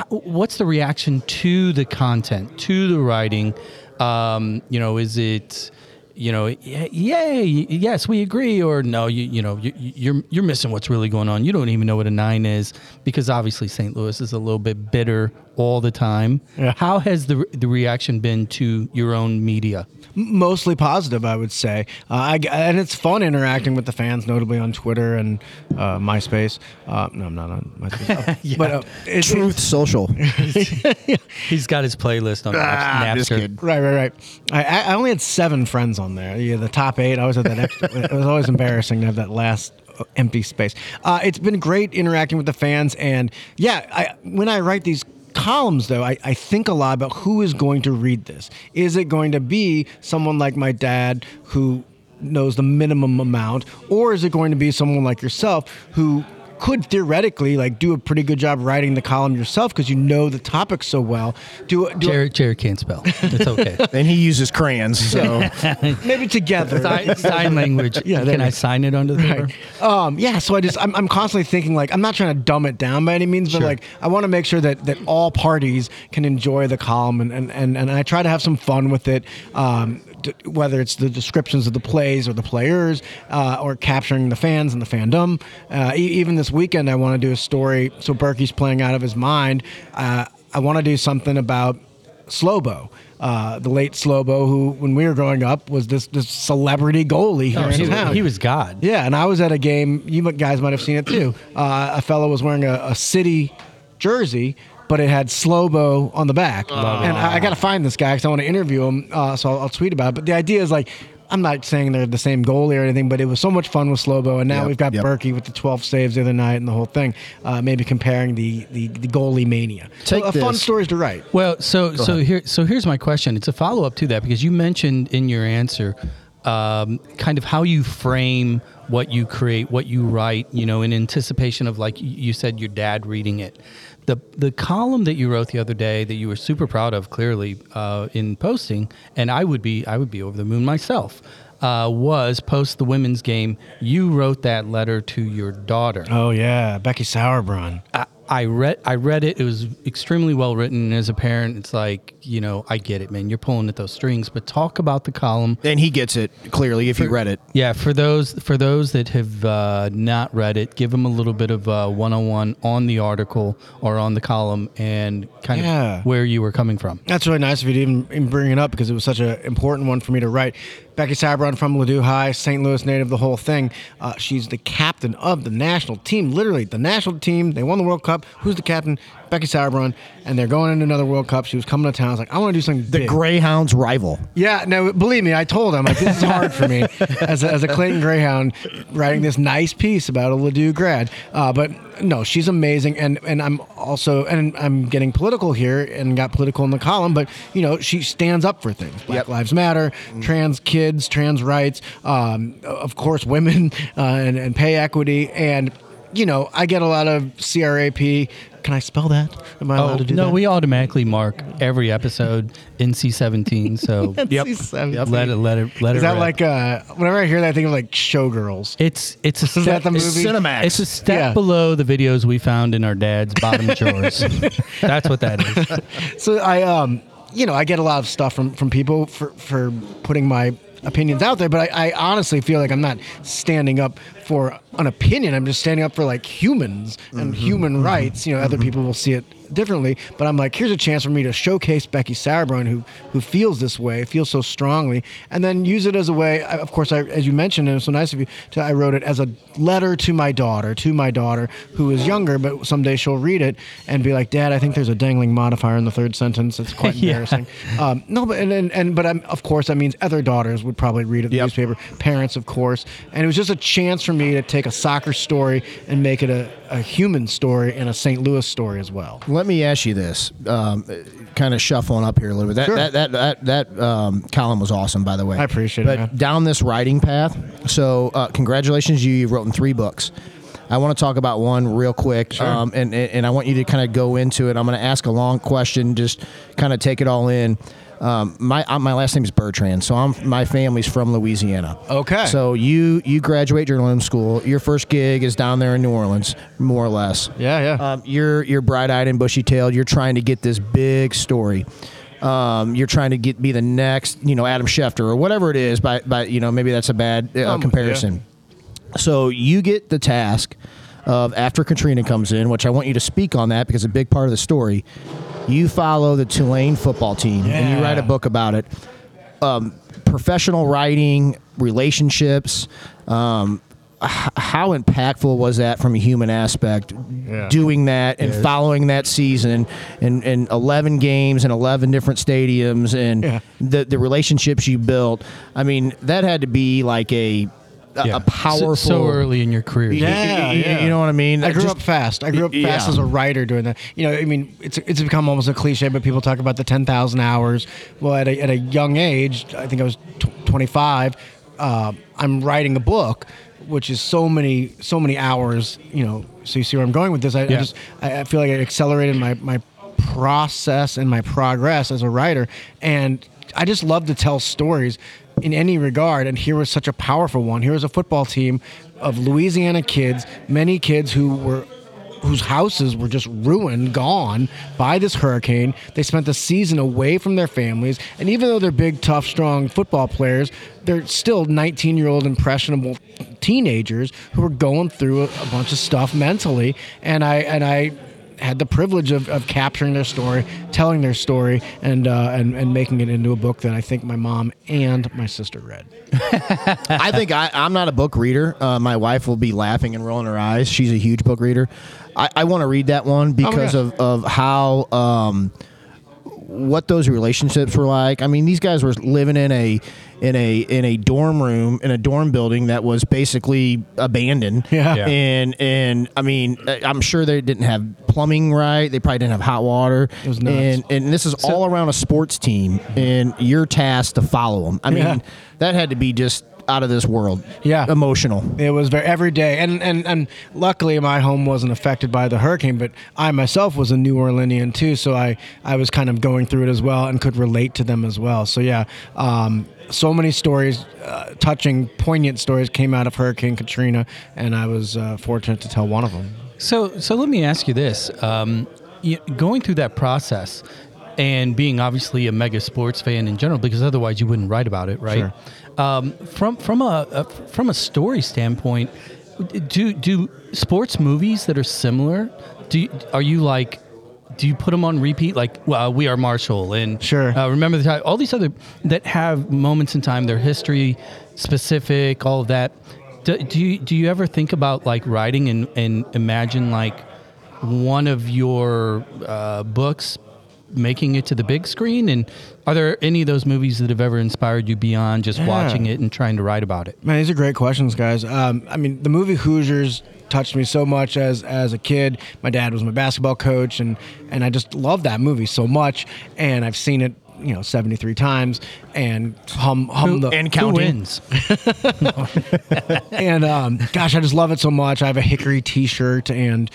what's the reaction to the content to the writing? Um, you know is it you know y- yay yes we agree or no you you know you, you're you're missing what's really going on you don't even know what a nine is because obviously St. Louis is a little bit bitter all the time Yeah. how has the the reaction been to your own media mostly positive, I would say. Uh, I, and it's fun interacting with the fans, notably on Twitter and uh, MySpace. Uh, no, I'm not on MySpace. [LAUGHS] But uh, it's, Truth Social. [LAUGHS] he's got his playlist on Ah, I'm Napster. Right, right, right. I, I I only had seven friends on there. Yeah, the top eight. I always had that extra. it was always embarrassing to have that last uh, empty space. Uh, it's been great interacting with the fans, and yeah, I, when I write these columns, though, I, I think a lot about who is going to read this. Is it going to be someone like my dad who knows the minimum amount, or is it going to be someone like yourself who could theoretically like do a pretty good job writing the column yourself because you know the topic so well. Do, do Jarod, Jarod can't spell. It's okay. [LAUGHS] and he uses crayons, so [LAUGHS] maybe together. sign, sign language. Yeah, there Can I go. sign it under the paper? Right. Um, yeah, so I just I'm, I'm constantly thinking like I'm not trying to dumb it down by any means, but Sure. like I want to make sure that that all parties can enjoy the column and and, and, and I try to have some fun with it. Um, d- whether it's the descriptions of the plays or the players, uh, or capturing the fans and the fandom. Uh, e- even this weekend, I want to do a story. So Bürki's playing out of his mind. Uh, I want to do something about Slobo. Uh, the late Slobo, who when we were growing up was this this celebrity goalie here in he, town. he was God. Yeah, and I was at a game. You guys might have seen it too. Uh, a fellow was wearing a, a city jersey, but it had Slobo on the back. and I, I got to find this guy because I want to interview him. Uh, so I'll, I'll tweet about it. But the idea is like. I'm not saying they're the same goalie or anything, but it was so much fun with Slobo, and now Yep, we've got yep. Bürki with the 12 saves the other night and the whole thing. Uh, maybe comparing the, the the goalie mania. Take so, uh, fun this. stories to write. Well, so so here so here's my question. It's a follow up to that because you mentioned in your answer um, kind of how you frame what you create, what you write. You know, in anticipation of like you- you said, your dad reading it. The the column that you wrote the other day that you were super proud of, clearly uh, in posting, and I would be I would be over the moon myself. Uh, was post the women's game. You wrote that letter to your daughter. Oh yeah, Becky Sauerbrunn. I, I read I read it. It was extremely well written. And as a parent, it's like you know I get it, man. You're pulling at those strings. But talk about the column. And he gets it clearly if you read it. Yeah, for those for those that have uh, not read it, give them a little bit of uh, 101 on the article or on the column and kind Yeah. of where you were coming from. That's really nice of you to even, even bring it up because it was such an important one for me to write. Becky Sauerbrunn from Ladue High, St. Louis native, the whole thing. Uh, she's the captain of the national team, literally the national team. They won the World Cup. Who's the captain? Becky Sauerbrunn, and they're going into another World Cup. She was coming to town. I was like, I want to do something The big. Greyhounds rival. Yeah, no, believe me, I told him like this is hard for me [LAUGHS] as a, as a Clayton Greyhound writing this nice piece about a Ladue grad. Uh, but no, she's amazing, and and I'm also and I'm getting political here and got political in the column, but you know she stands up for things. Black Yep. Lives Matter, trans kids, trans rights, um, of course, women [LAUGHS] uh, and, and pay equity, and you know I get a lot of CRAP. Can I spell that? Am I allowed Oh to do no, that? we automatically mark every episode NC-17. So [LAUGHS] Yep. NC-17. let it let it let Is it. that rip. like uh, whenever I hear that, I think of like Showgirls. It's it's a step, that the it's- movie? Cinemax. It's a step Yeah. below the videos we found in our dad's bottom [LAUGHS] drawers. That's what that is. [LAUGHS] So I, um, you know, I get a lot of stuff from from people for for putting my opinions out there, but I, I honestly feel like I'm not standing up for an opinion. I'm just standing up for like humans and mm-hmm, human mm-hmm, rights. You know, other mm-hmm. people will see it differently, but I'm like, here's a chance for me to showcase Becky Sauerbrunn, who who feels this way, feels so strongly, and then use it as a way. I, of course, I, as you mentioned, and it's so nice of you. To, I wrote it as a letter to my daughter, to my daughter who is younger, but someday she'll read it and be like, Dad, I think there's a dangling modifier in the third sentence. It's quite [LAUGHS] Yeah. embarrassing. Um, no, but and, and, and but I'm, of course that means other daughters would probably read it in the Yep. newspaper, parents, of course, and it was just a chance for me to take a soccer story and make it a, a human story and a St. Louis story as well. Let me ask you this, um, kind of shuffling up here a little bit. That Sure. that that that, that um, column was awesome, by the way. I appreciate it, But down this writing path, so uh, congratulations, you you've written three books. I want to talk about one real quick, um, and, and and I want you to kind of go into it. I'm going to ask a long question, just kind of take it all in. Um, my uh, my last name is Bertrand, so I'm my family's from Louisiana. Okay. So you you graduate journalism school. Your first gig is down there in New Orleans, more or less. Yeah, yeah. Um, you're you're bright eyed and bushy tailed. You're trying to get this big story. Um, you're trying to get be the next, you know, Adam Schefter or whatever it is. By by you know maybe that's a bad uh, Um, comparison. So you get the task of after Katrina comes in, which I want you to speak on that because a big part of the story. You follow the Tulane football team and you write a book about it. Um, professional writing, relationships, um, how impactful was that from a human aspect? Yeah. Doing that and Yeah. following that season and, and 11 games and 11 different stadiums and Yeah. the, the relationships you built. I mean, that had to be like a a, Yeah. a powerful. So, so early in your career. Yeah, you, you- yeah. you know what I mean? I grew Just- up fast. I grew up fast yeah. as a writer doing that. You know, I mean, it's it's become almost a cliche, but people talk about the ten thousand hours. Well, at a, at a young age, I think I was tw- twenty five. Uh, I'm writing a book, which is so many so many hours. You know, so you see where I'm going with this. I, I just I, I feel like it accelerated my my process and my progress as a writer, and I just love to tell stories in any regard. And here was such a powerful one. Here was a football team of Louisiana kids, many kids who were whose houses were just ruined, gone by this hurricane. They spent the season away from their families, and even though they're big, tough, strong football players, they're still 19 year old impressionable teenagers who are going through a, a bunch of stuff mentally. And I and I had the privilege of, of capturing their story, telling their story, and, uh, and and making it into a book that I think my mom and my sister read. [LAUGHS] I think I, I'm not a book reader. Uh, my wife will be laughing and rolling her eyes. She's a huge book reader. I, I want to read that one because gosh. of, of how um, what those relationships were like. I mean, these guys were living in a in a in a dorm room in a dorm building that was basically abandoned. Yeah. Yeah. And and I mean, I'm sure they didn't have plumbing right. They probably didn't have hot water. It was nuts. And and this is all around a sports team, and you're tasked to follow them. I mean, Yeah. that had to be just out of this world. Yeah. Emotional. It was very every day, and and and luckily my home wasn't affected by the hurricane, but I myself was a New Orleanian too, so I I was kind of going through it as well and could relate to them as well. So yeah, um, so many stories, uh, touching, poignant stories came out of Hurricane Katrina, and I was uh, fortunate to tell one of them. So, so let me ask you this: um, you, going through that process and being obviously a mega sports fan in general, because otherwise you wouldn't write about it, right? Sure. Um, from from a, a from a story standpoint, do do sports movies that are similar? Do you, are you like? Do you put them on repeat, like well, We Are Marshall and Sure. uh, Remember the Titans? All these other that have moments in time, their history specific, all of that. Do, do you do you ever think about like writing and, and imagine like one of your uh, books making it to the big screen? And are there any of those movies that have ever inspired you beyond just Yeah. watching it and trying to write about it? Man, these are great questions, guys. Um, I mean, the movie Hoosiers touched me so much as as a kid. My dad was my basketball coach, and and I just love that movie so much. And I've seen it, you know, seventy three times, and hum hum the and Who counting. wins? [LAUGHS] and um, gosh, I just love it so much. I have a Hickory T-shirt, and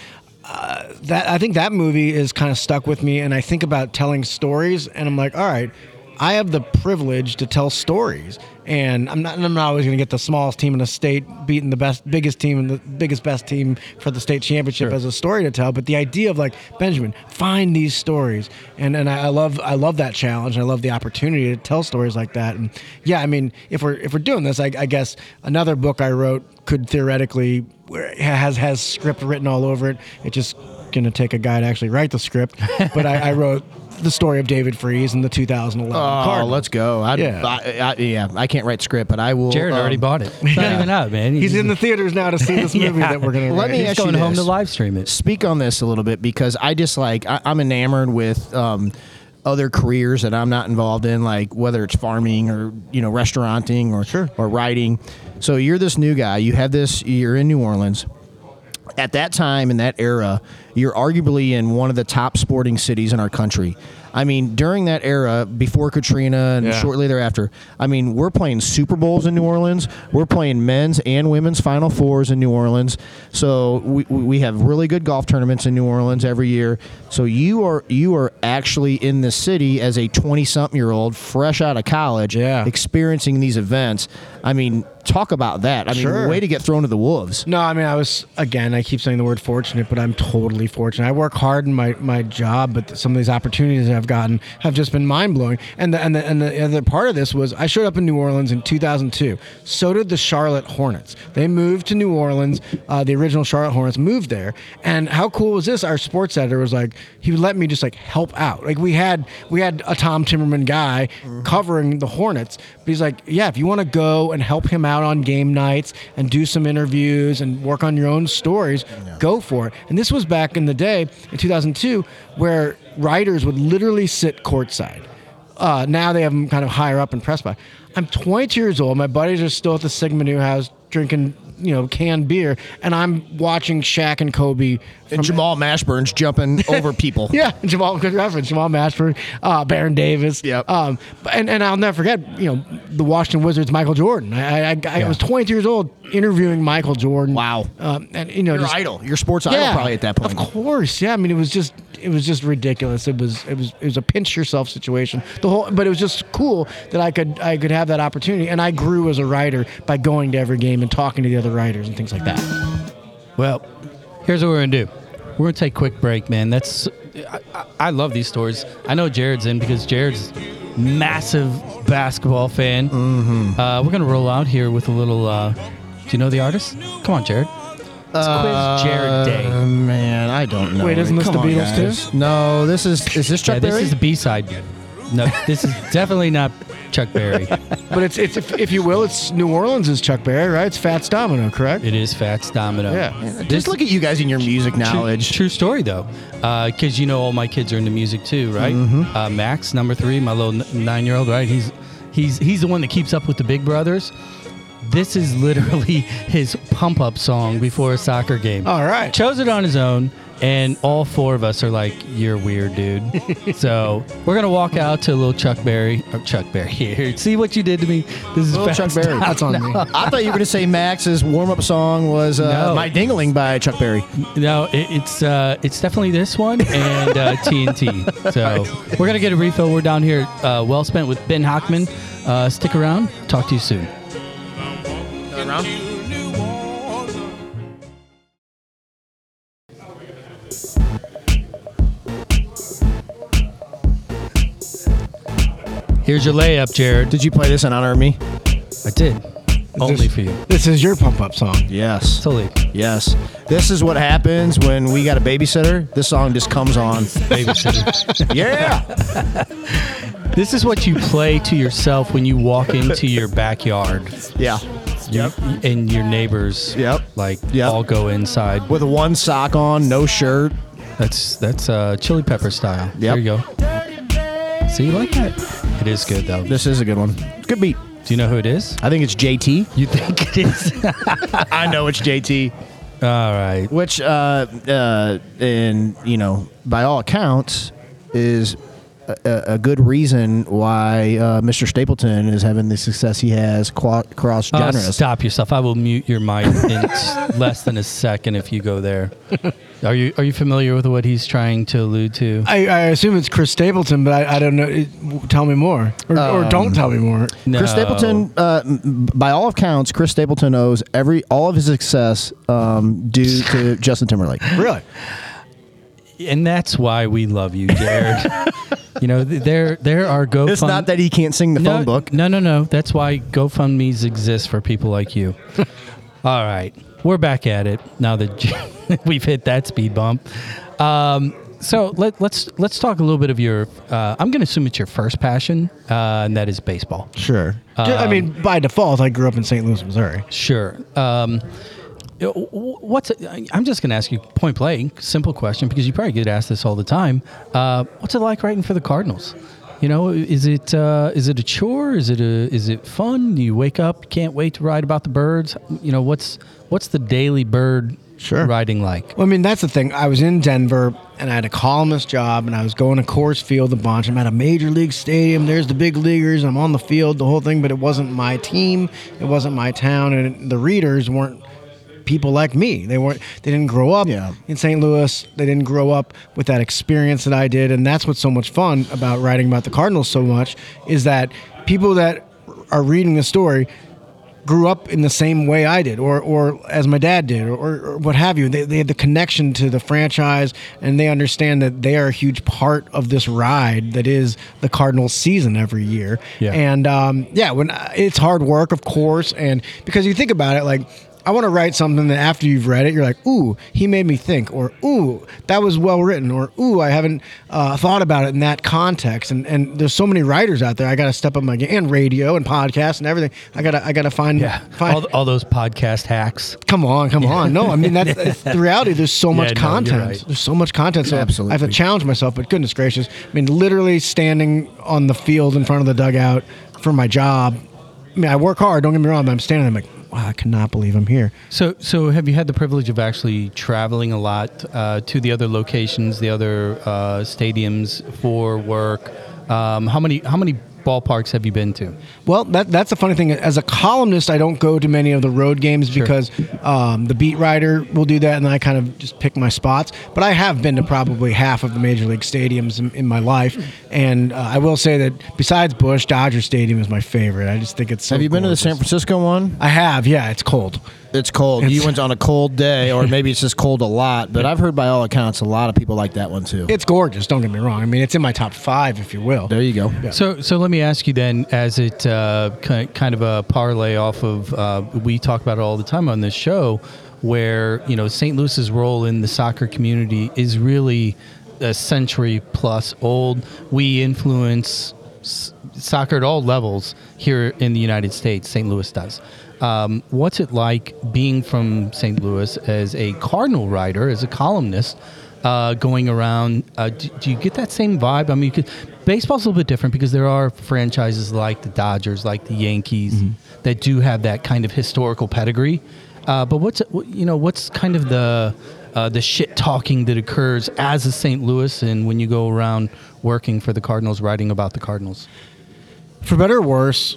that I think that movie is kind of stuck with me. And I think about telling stories, and I'm like, all right, I have the privilege to tell stories, and I'm not. I'm not always going to get the smallest team in the state beating the best, biggest team and the biggest best team for the state championship as a story to tell. But the idea of like Benjamin, find these stories, and and I, I love I love that challenge. I love the opportunity to tell stories like that. And yeah, I mean, if we're if we're doing this, I, I guess another book I wrote could theoretically has has script written all over it. It's just gonna take a guy to actually write the script. [LAUGHS] but I, I wrote the story of David Freese in the 2011 Oh, Cardinals. let's go. I'd, Yeah. I, I, yeah, I can't write script, but I will. Jarod already um, bought it. [LAUGHS] It's not even out, man. He's in the theaters now to see this [LAUGHS] movie Yeah. that we're gonna. Let write. me He's ask you going home to live stream it. speak on this a little bit because I just like I, I'm enamored with um, other careers that I'm not involved in, like whether it's farming or you know restauranting or Sure. or writing. So you're this new guy. You have this. You're in New Orleans. At that time in that era, you're arguably in one of the top sporting cities in our country. I mean, during that era, before Katrina and Yeah. shortly thereafter, I mean, we're playing Super Bowls in New Orleans. We're playing men's and women's Final Fours in New Orleans. So we, we have really good golf tournaments in New Orleans every year. So you are you are actually in the city as a twenty something year old, fresh out of college, Yeah. experiencing these events. I mean, talk about that. I mean, Sure. way to get thrown to the wolves. No, I mean I was again. I keep saying the word fortunate, but I'm totally fortunate. I work hard in my, my job, but some of these opportunities that I've gotten have just been mind blowing. And the, and the and the other part of this was I showed up in New Orleans in 2002. So did the Charlotte Hornets. They moved to New Orleans. Uh, the original Charlotte Hornets moved there. And how cool was this? Our sports editor was like, he would let me just like help out. Like we had we had a Tom Timmerman guy covering the Hornets, but he's like, yeah, if you want to go and help him out on game nights and do some interviews and work on your own stories, go for it. And this was back in the day in 2002 where writers would literally sit courtside. Uh, now they have them kind of higher up in press box. I'm 22 years old. My buddies are still at the Sigma Nu House drinking, you know, canned beer, and I'm watching Shaq and Kobe. And Jamal Mashburn's jumping [LAUGHS] over people. Yeah, Jamal, good reference. Jamal Mashburn, uh, Baron Davis. Yep. Um, and, and I'll never forget, you know, the Washington Wizards, Michael Jordan. I, I, I was 22 years old interviewing Michael Jordan. Wow. Um, and you know, Your just, idol, your sports idol, probably at that point. Of course, yeah. I mean, it was just it was just ridiculous. It was it was it was a pinch yourself situation. The whole, but it was just cool that I could I could have that opportunity, and I grew as a writer by going to every game and talking to the other writers and things like that. Well, here's what we're gonna do. We're gonna take a quick break, man. That's I, I- I love these stories. I know Jarod's in because Jarod's massive basketball fan. Mm-hmm. Uh, we're gonna roll out here with a little. Uh, do you know the artist? Come on, Jarod. It's quiz Jarod Day. Uh, man, I don't know. Wait, isn't this Come the on, Beatles guys. too? No, this is is this Chuck Yeah, this is the B side. No, this is [LAUGHS] definitely not Chuck Berry. [LAUGHS] But it's it's if, if you will, it's New Orleans is Chuck Berry, right? It's Fats Domino, correct? It is Fats Domino. Yeah. This- Just look at you guys in your music True, knowledge. true story though, because you know all my kids are into music too, right? Mm-hmm. Uh, Max, number three, my little n- nine-year-old, right? He's he's he's the one that keeps up with the big brothers. This is [LAUGHS] literally his pump-up song before a soccer game. All right. chose it on his own, and all four of us are like, "You're weird, dude." [LAUGHS] so we're gonna walk out to a little Chuck Berry, or Chuck Berry here. [LAUGHS] See what you did to me? This is Little Chuck Berry. That's on me. [LAUGHS] I thought you were going to say Max's warm up song was uh, No. "My Dingling" by Chuck Berry. No, it, it's uh, it's definitely this one and uh, TNT. So we're gonna get a refill. We're down here, uh, well spent with Ben Hochman. Uh, stick around. Talk to you soon. Here's your layup, Jarod. Did you play this in honor of me? I did. Only for you. This is your pump up song. Yes. Totally. Yes. This is what happens when we got a babysitter. This song just comes on. Babysitter. [LAUGHS] yeah. this is what you play to yourself when you walk into your backyard. Yeah. You, and your neighbors, Yep. like Yep. all go inside. With one sock on, no shirt. That's that's uh, chili pepper style. There you go. See, you like that? It is good though. This is a good one. Good beat. Do you know who it is? I think it's JT. You think it is? [LAUGHS] I know it's JT. all right. Which, uh, uh, and you know, by all accounts, is a, a- a good reason why uh, Mr. Stapleton is having the success he has qua- cross Uh, genres. stop yourself. I will mute your mic in s- [LAUGHS] less than a second if you go there. Are you are you familiar with what he's trying to allude to? I, I assume it's Chris Stapleton, but I, I don't know. It, tell me more, or, or don't tell me more. No. Chris Stapleton, uh, by all accounts, Chris Stapleton owes every all of his success um, due to [LAUGHS] Justin Timberlake. Really? and that's why we love you, Jarod. [LAUGHS] you know, there there are GoFund. It's not that he can't sing the no, phone book. No, no, no. That's why GoFundMe's exist for people like you. [LAUGHS] All right, we're back at it now that [LAUGHS] we've hit that speed bump. Um, so let, let's let's talk a little bit of your. Uh, I'm going to assume it's your first passion, uh, and that is baseball. Sure. I mean, by default, I grew up in St. Louis, Missouri. Sure. Um, what's I'm just going to ask you point blank, simple question because you probably get asked this all the time. Uh, what's it like writing for the Cardinals? You know, is it uh, is it a chore? Is it a is it fun? You wake up, can't wait to write about the birds. You know, what's what's the daily bird Sure. writing like? Well, I mean, that's the thing. I was in Denver and I had a columnist job and I was going to Coors Field a bunch. I'm at a major league stadium. There's the big leaguers. I'm on the field, the whole thing, but it wasn't my team. It wasn't my town. And the readers weren't people like me. They weren't, they didn't grow up Yeah. in St. Louis. They didn't grow up with that experience that I did. And that's what's so much fun about writing about the Cardinals so much is that people that are reading the story grew up in the same way I did, or or as my dad did, or, or what have you. They, they have the connection to the franchise, and they understand that they are a huge part of this ride that is the Cardinals season every year. Yeah. And um, yeah, when it's hard work, of course, and because you think about it, like. I want to write something that after you've read it, you're like, ooh, he made me think, or ooh, that was well written, or ooh, I haven't uh, thought about it in that context. And and there's so many writers out there. I got to step up my game, and radio, and podcasts and everything. I gotta I gotta find Yeah, find. all, all those podcast hacks. Come on, come on. No, I mean that's, that's the reality. There's so [LAUGHS] much Yeah, no, content. right. There's so much content. So I have to challenge myself. But goodness gracious, I mean, literally standing on the field in front of the dugout for my job. I mean, I work hard. Don't get me wrong. But I'm standing. there, I'm like, wow, I cannot believe I'm here. So, so have you had the privilege of actually traveling a lot uh, to the other locations, the other uh, stadiums for work? Um, how many how many ballparks have you been to? Well, that that's the funny thing. As a columnist, I don't go to many of the road games because um, the beat writer will do that, and I kind of just pick my spots. But I have been to probably half of the major league stadiums in, in my life, and uh, I will say that besides Busch, Dodger Stadium is my favorite. I just think it's. So Have you been to the San. Francisco one? I have. Yeah, it's cold. It's cold. It's- you went on a cold day, or [LAUGHS] maybe it's just cold a lot. But I've heard by all accounts, a lot of people like that one too. It's gorgeous. Don't get me wrong. I mean, it's in my top five, if you will. there you go. So, so let me ask you then, as it uh, kind of a parlay off of, uh, we talk about it all the time on this show, where you know St. Louis's role in the soccer community is really a century plus old. We influence s- soccer at all levels here in the United States. St. Louis does. Um, what's it like being from St. Louis as a Cardinal writer, as a columnist? uh, going around. Uh, do, do you get that same vibe? I mean, could, baseball's a little bit different because there are franchises like the Dodgers, like the Yankees, that do have that kind of historical pedigree. Uh, but what's you know what's kind of the uh, the shit talking that occurs as a St. Louis and when you go around working for the Cardinals, writing about the Cardinals. For better or worse,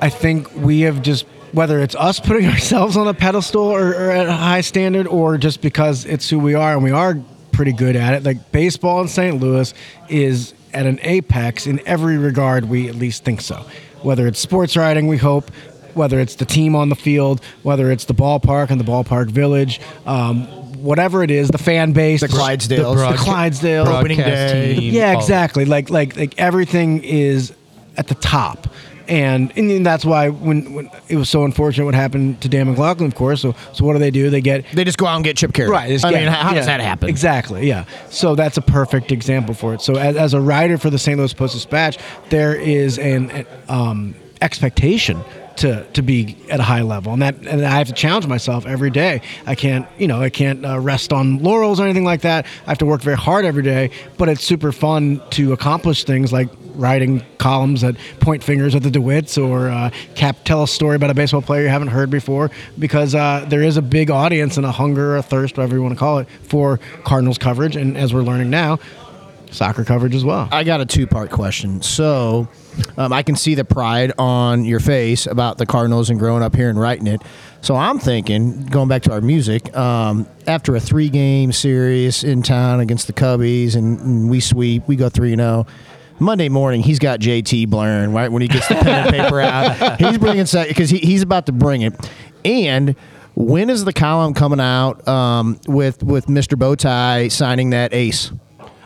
I think we have just whether it's us [LAUGHS] putting ourselves on a pedestal or, or at a high standard, or just because it's who we are and we are pretty good at it. Like baseball in St. Louis is at an apex in every regard. We at least think so. Whether it's sports writing, we hope. Whether it's the team on the field, whether it's the ballpark and the ballpark village, um, whatever it is, the fan base, The Clydesdales. the Clydesdales, Opening broadcast day. team, yeah, exactly. Like like like everything is at the top. And, and that's why when, when it was so unfortunate what happened to Dan McLaughlin, of course. So so what do they do? They get They just go out and get Chip Caray. right. I yeah, mean, how does yeah, that happen? Exactly. Yeah. So that's a perfect example for it. So as, as a writer for the St. Louis Post Dispatch, there is an, an um, expectation to to be at a high level, and that and I have to challenge myself every day. I can't, you know, I can't uh, rest on laurels or anything like that. I have to work very hard every day, but it's super fun to accomplish things like writing columns that point fingers at the DeWitts or uh, cap tell a story about a baseball player you haven't heard before because uh, there is a big audience and a hunger, a thirst, whatever you want to call it, for Cardinals coverage, and as we're learning now, soccer coverage as well. I got a two part question. So um, I can see the pride on your face about the Cardinals and growing up here and writing it. So I'm thinking, going back to our music, um, after a three game series in town against the Cubbies and, and we sweep, we go 3 0. Monday morning, he's got JT blaring, right? When he gets the pen and paper out, he's bringing it because he, he's about to bring it. And when is the column coming out um, with with Mr. Bowtie signing that ace?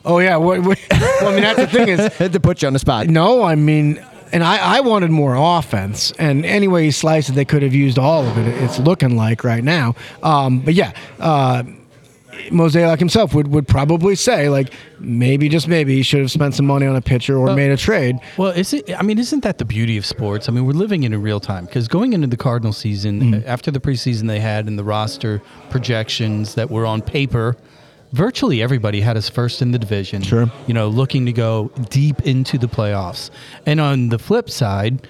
Oh yeah, what, what, well, I mean that's the thing is [LAUGHS] to put you on the spot. no, I mean, and I, I wanted more offense, and any way you slice it, they could have used all of it. It's looking like right now, um, but yeah. Uh, Mozeliak himself would, would probably say like maybe just maybe he should have spent some money on a pitcher or made a trade. Well, is it? I mean, isn't that the beauty of sports? I mean, we're living in a real time because going into the Cardinal season, Mm-hmm. uh, after the preseason they had and the roster projections that were on paper, virtually everybody had us first in the division. Sure. You know, looking to go deep into the playoffs. And on the flip side,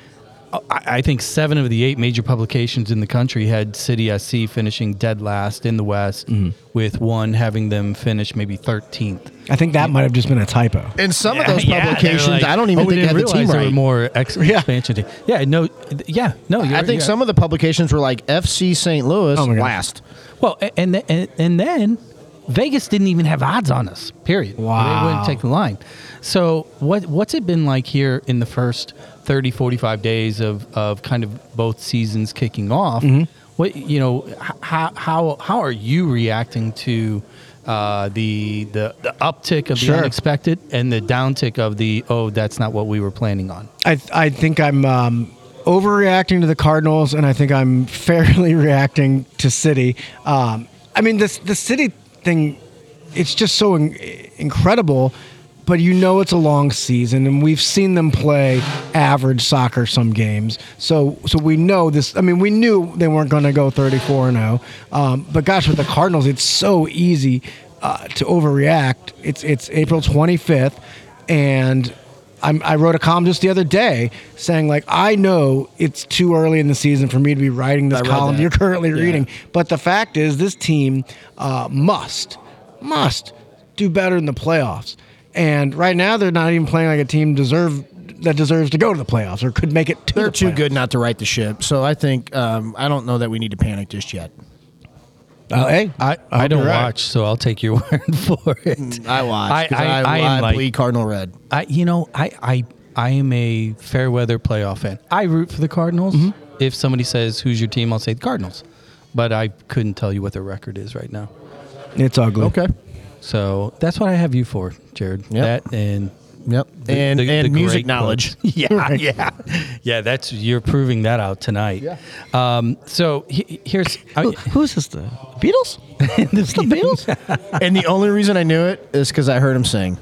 I I think seven of the eight major publications in the country had City SC finishing dead last in the West, Mm-hmm. with one having them finish maybe 13th. I think that might have just been a typo. In some of Yeah, those yeah, publications, like, I don't even "Oh, think they didn't the team realize were right. more ex- [LAUGHS] Yeah. expansion team. Yeah, no, yeah, no. You're, I think yeah. some of the publications were like FC St. Louis Oh my last. Well, and and, and then Vegas didn't even have odds on us. Period. Wow. They wouldn't take the line. So what what's it been like here in the first 30, 45 days of, of kind of both seasons kicking off? Mm-hmm. What you know, how how how are you reacting to? Uh, the, the the uptick of the unexpected and the downtick of the oh that's not what we were planning on. I I think I'm um, overreacting to the Cardinals, and I think I'm [LAUGHS] fairly reacting to City. Um, I mean, this the City thing, it's just so in- incredible. But you know it's a long season, and we've seen them play average soccer some games. So, so we know this. I mean, we knew they weren't going to go 34 and 0. Um, but gosh, with the Cardinals, it's so easy uh, to overreact. It's it's April 25th, and I'm, I wrote a column just the other day saying like I know it's too early in the season for me to be writing this column that. you're currently reading, but the fact is this team uh, must must do better in the playoffs. And right now they're not even playing like a team deserve that deserves to go to the playoffs or could make it to They're the too playoffs. good not to right the ship. So I think um, I don't know that we need to panic just yet. Uh, hey, I, hope I don't you're right. watch, so I'll take your [LAUGHS] word for it. I watch. I, 'cause I, I, am like, bleed Cardinal red. I, you know, I, I, I am a fair weather playoff fan. I root for the Cardinals. Mm-hmm. If somebody says who's your team, I'll say the Cardinals. but I couldn't tell you what their record is right now. It's ugly. Okay. So that's what I have you for, Jarod. Yep. That and Yep. the- and the- and the music knowledge. quotes. [LAUGHS] [LAUGHS] yeah, yeah, yeah. That's you're proving that out tonight. Yeah. Um, so he, here's I, Who, who's this? The Beatles? [LAUGHS] this the Beatles? and the only reason I knew it is because I heard him sing.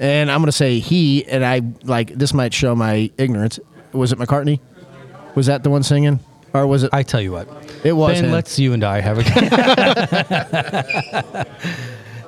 And I'm gonna say he and I like this might show my ignorance. Was it McCartney? Was that the one singing, or was it? I tell you what. It was Ben, him. let's you and I have a.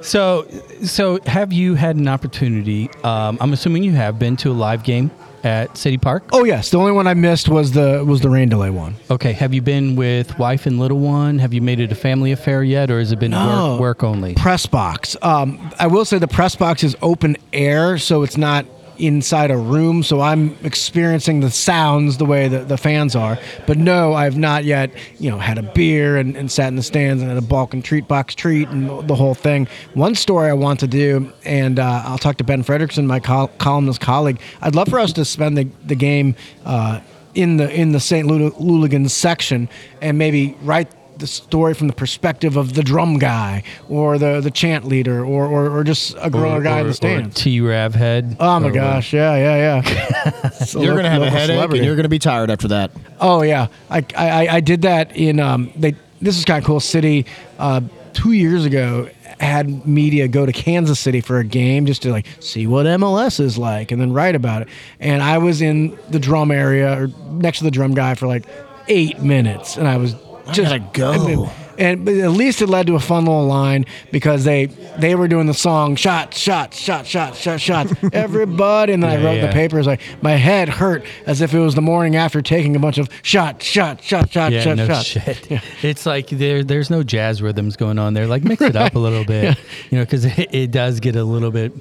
so, so have you had an opportunity? Um, I'm assuming you have been to a live game at City Park. Oh yes, the only one I missed was the was the rain delay one. Okay, have you been with wife and little one? Have you made it a family affair yet, or has it been No. work, work only? Press box. Um, I will say the press box is open air, so it's not inside a room. So I'm experiencing the sounds the way that the fans are. But no, I've not yet, you know, had a beer and, and sat in the stands and had a Balkan treat box treat and the whole thing. One story I want to do, and uh, I'll talk to Ben Frederickson, my col- columnist colleague. I'd love for us to spend the the game. Uh, in the in the St. Lu- Louligans section, and maybe write the story from the perspective of the drum guy or the the chant leader or or, or just a girl or, guy in the stands. T Rav head. Oh my gosh! Yeah, yeah, yeah. [LAUGHS] You're gonna have a headache celebrity. and you're gonna be tired after that. Oh yeah, I I, I did that in um they this is kind of cool. City uh, two years ago had media go to Kansas City for a game just to like see what MLS is like and then write about it. And I was in the drum area or next to the drum guy for like eight minutes, and I was just gotta go. I mean, and but at least it led to a fun little line because they they were doing the song shot shot shot shot shot shot [LAUGHS] everybody and then I wrote yeah. the papers like my head hurt as if it was the morning after taking a bunch of shot shot shot shot Yeah, shot no shot shit. [LAUGHS] It's like there, there's no jazz rhythms going on there. Like mix it up a [LAUGHS] little bit, you know, because it, it does get a little bit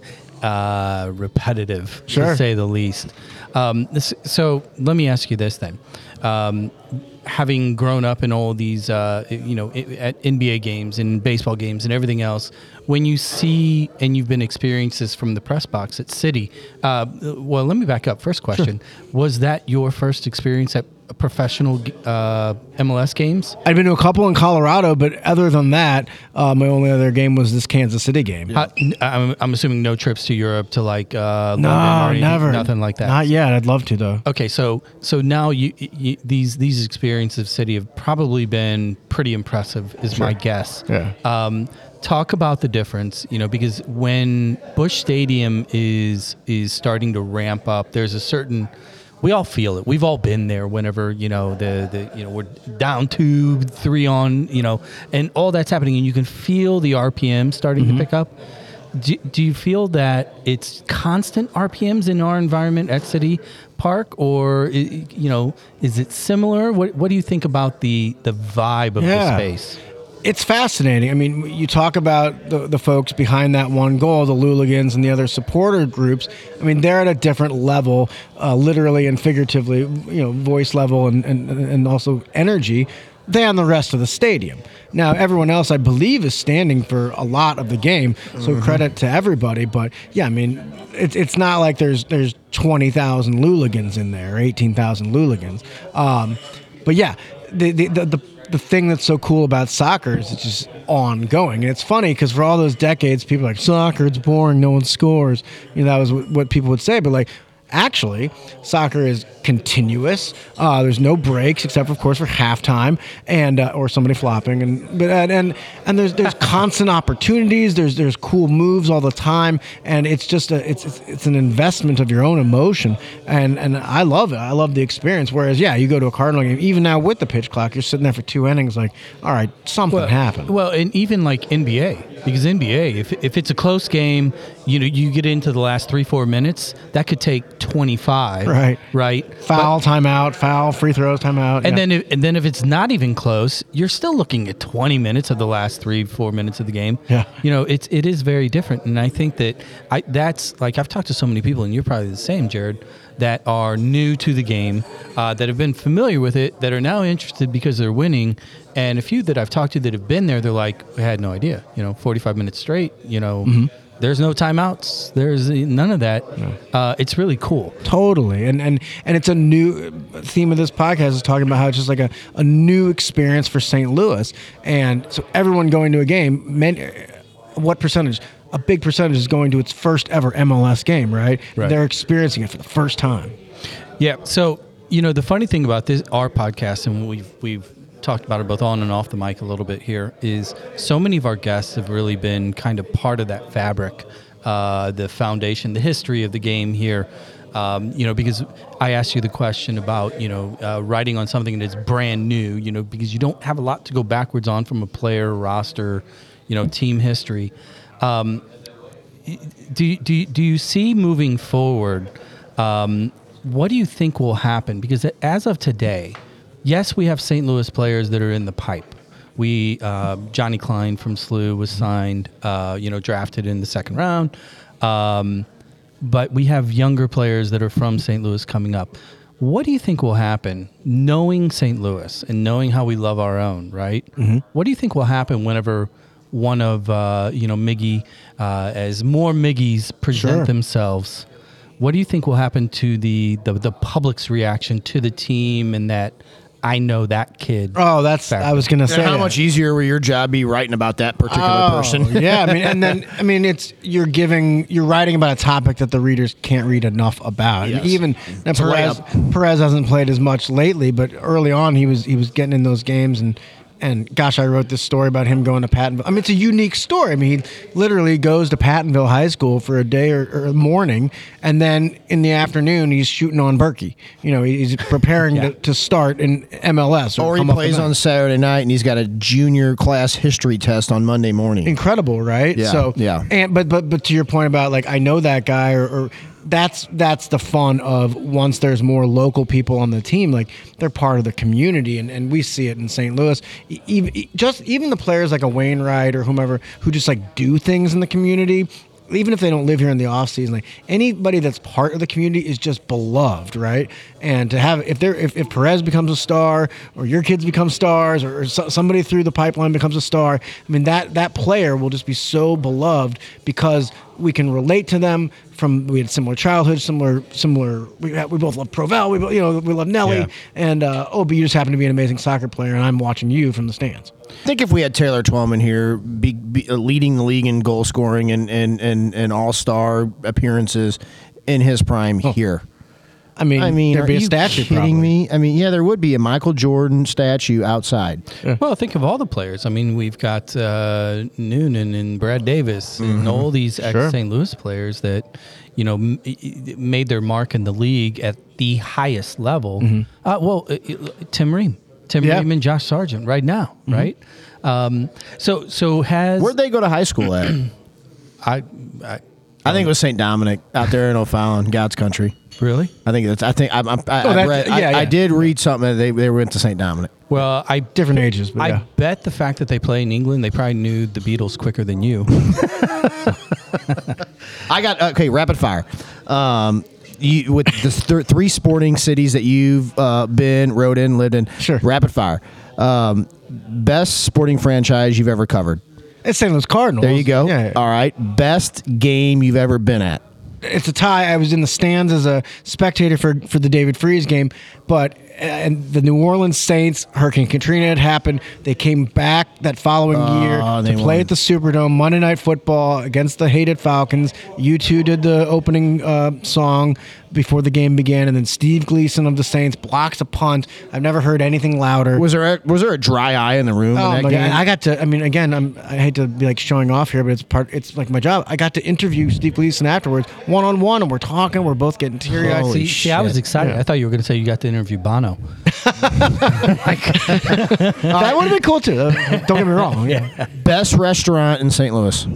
uh, repetitive, Sure. to say the least. Um, this, so let me ask you this then: um, having grown up in all these, uh, you know, at NBA games and baseball games and everything else, when you see and you've been experienced this from the press box at City, uh, well, let me back up. First question: Was that your first experience at professional uh, MLS games? I'd been to a couple in Colorado, but other than that, uh, my only other game was this Kansas City game. How- n- I'm, I'm assuming no trips to Europe to like uh, London or No, anything, never, nothing like that. Not yet. I'd love to though. Okay, so so now you, you these these experiences of city have probably been pretty impressive, is my guess. Yeah. Um, talk about the difference, you know, because when Busch Stadium is is starting to ramp up, there's a certain we all feel it. We've all been there whenever, you know, the the you know, we're down two, three on, you know, and all that's happening and you can feel the RPM starting to mm-hmm. pick up. Do, do you feel that it's constant RPMs in our environment at City Park, or you know, is it similar? What What do you think about the the vibe of the space? It's fascinating. I mean, you talk about the, the folks behind that one goal, the Louligans and the other supporter groups. I mean, they're at a different level, uh, literally and figuratively, you know, voice level and, and, and also energy than the rest of the stadium. Now, everyone else, I believe, is standing for a lot of the game, so credit to everybody. But yeah, I mean, it's it's not like there's there's twenty thousand Louligans in there, eighteen thousand Louligans. Um, but yeah, the the, the the the thing that's so cool about soccer is it's just ongoing. And it's funny because for all those decades, people like soccer, it's boring, no one scores. You know, that was what people would say. But like, actually, soccer is continuous. Uh, there's no breaks except, of course, for halftime and uh, or somebody flopping. And but and and, and there's there's [LAUGHS] constant opportunities. There's there's cool moves all the time, and it's just a it's it's, it's an investment of your own emotion. And and I love it. I love the experience. Whereas, yeah, you go to a Cardinal game, even now with the pitch clock, you're sitting there for two innings, like, all right, something happened. Well, and even like NBA, because NBA, if, if it's a close game, you know, you get into the last three, four minutes, that could take 25. Right. Right. foul, timeout, foul, free throws, timeout. And yeah. then, if, and then if it's not even close, you're still looking at 20 minutes of the last three, four minutes of the game. Yeah. You know, it's it is very different, and I think that I that's like I've talked to so many people, and you're probably the same, Jarod, that are new to the game, uh, that have been familiar with it, that are now interested because they're winning, and a few that I've talked to that have been there, they're like, I had no idea. You know, 45 minutes straight. You know. There's no timeouts. There's none of that. Uh, it's really cool. Totally, and and and it's a new theme of this podcast is talking about how it's just like a, a new experience for St. Louis, and so everyone going to a game, men, what percentage? A big percentage is going to its first ever MLS game, right? Right. They're experiencing it for the first time. Yeah. So you know the funny thing about this our podcast, and we've we've talked about it both on and off the mic a little bit here, is so many of our guests have really been kind of part of that fabric, uh, the foundation, the history of the game here. Um, you know, because I asked you the question about you know uh, writing on something that's brand new. You know, because you don't have a lot to go backwards on from a player roster, you know, team history. Um, do do do you see moving forward? Um, what do you think will happen? Because as of today, yes, we have St. Louis players that are in the pipe. We uh, Johnny Klein from SLU was signed, uh, you know, drafted in the second round. Um, but we have younger players that are from St. Louis coming up. What do you think will happen, knowing St. Louis and knowing how we love our own, right? What do you think will happen whenever one of uh, you know Miggy, uh, as more Miggies present Sure. themselves? What do you think will happen to the, the the public's reaction to the team and that I know that kid? Oh, that's I was gonna say how that. much easier will your job be writing about that particular Oh, person? [LAUGHS] yeah, I mean, and then [LAUGHS] I mean, it's you're giving you're writing about a topic that the readers can't read enough about. Yes. even now Perez. Perez hasn't played as much lately, but early on he was he was getting in those games and. And gosh, I wrote this story about him going to Pattonville. I mean, it's a unique story. I mean, he literally goes to Pattonville High School for a day or, or morning, and then in the afternoon he's shooting on Bürki. You know, he's preparing to, to start in MLS. Or he plays on Saturday night and he's got a junior class history test on Monday morning. incredible, right? Yeah, So yeah. and but but but to your point about like I know that guy or, or that's that's the fun of once there's more local people on the team, like they're part of the community, and, and we see it in St. Louis. Even just even the players like a Wainwright or whomever who just like do things in the community. Even if they don't live here in the off season, like anybody that's part of the community is just beloved, right? And to have if they're if, if Perez becomes a star or your kids become stars or, or so, somebody through the pipeline becomes a star, I mean that that player will just be so beloved because we can relate to them from we had similar childhood, similar similar. We we both love Provel, we you know we love Nelly, Yeah. and uh, oh, but you just happen to be an amazing soccer player, and I'm watching you from the stands. I think if we had Taylor Twellman here, be, be, uh, leading the league in goal scoring and and and, and all star appearances in his prime here. I mean, I mean, there'd are be a you statue. kidding probably. me? I mean, yeah, there would be a Michael Jordan statue outside. Well, think of all the players. I mean, we've got uh, Noonan and Brad Davis and all these ex St. Louis players that, you know, m- i- made their mark in the league at the highest level. Uh, well, uh, uh, Tim Ream, Tim Yeah. Ream and Josh Sargent right now, right? Um, so, so has Where'd they go to high school at? [CLEARS THROAT] I, I I think it was St. Dominic out there in O'Fallon, God's country. Really? I think that's. I think I'm, I'm, I, Oh, I, that's- read, I, yeah, I yeah. did read something that they they went to St. Dominic. Well, I Different ages, but I yeah. bet the fact that they play in England, they probably knew the Beatles quicker than you. [LAUGHS] I got okay. Rapid fire. Um, you with the th- three sporting cities that you've uh, been, rode in, lived in. Sure. Rapid fire. Um, best sporting franchise you've ever covered. It's St. Louis Cardinals. There you go. Yeah, All right. Best game you've ever been at. It's a tie. I was in the stands as a spectator for for the David Freese game, but and the New Orleans Saints Hurricane Katrina had happened. They came back that following year Oh, to play won. at the Superdome Monday Night Football against the hated Falcons. U2 did the opening uh, song before the game began, and then Steve Gleason of the Saints blocks a punt. I've never heard anything louder. Was there a, was there a dry eye in the room Oh my god! I got to. I mean, again, I'm. I hate to be like showing off here, but it's part. It's like my job. I got to interview Steve Gleason afterwards, one on one, and we're talking. We're both getting teary eyed. Holy See, see, I was shit. excited. I thought you were going to say you got to interview Bono. [LAUGHS] that would have been cool too. Don't get me wrong. Yeah. Best restaurant in St. Louis.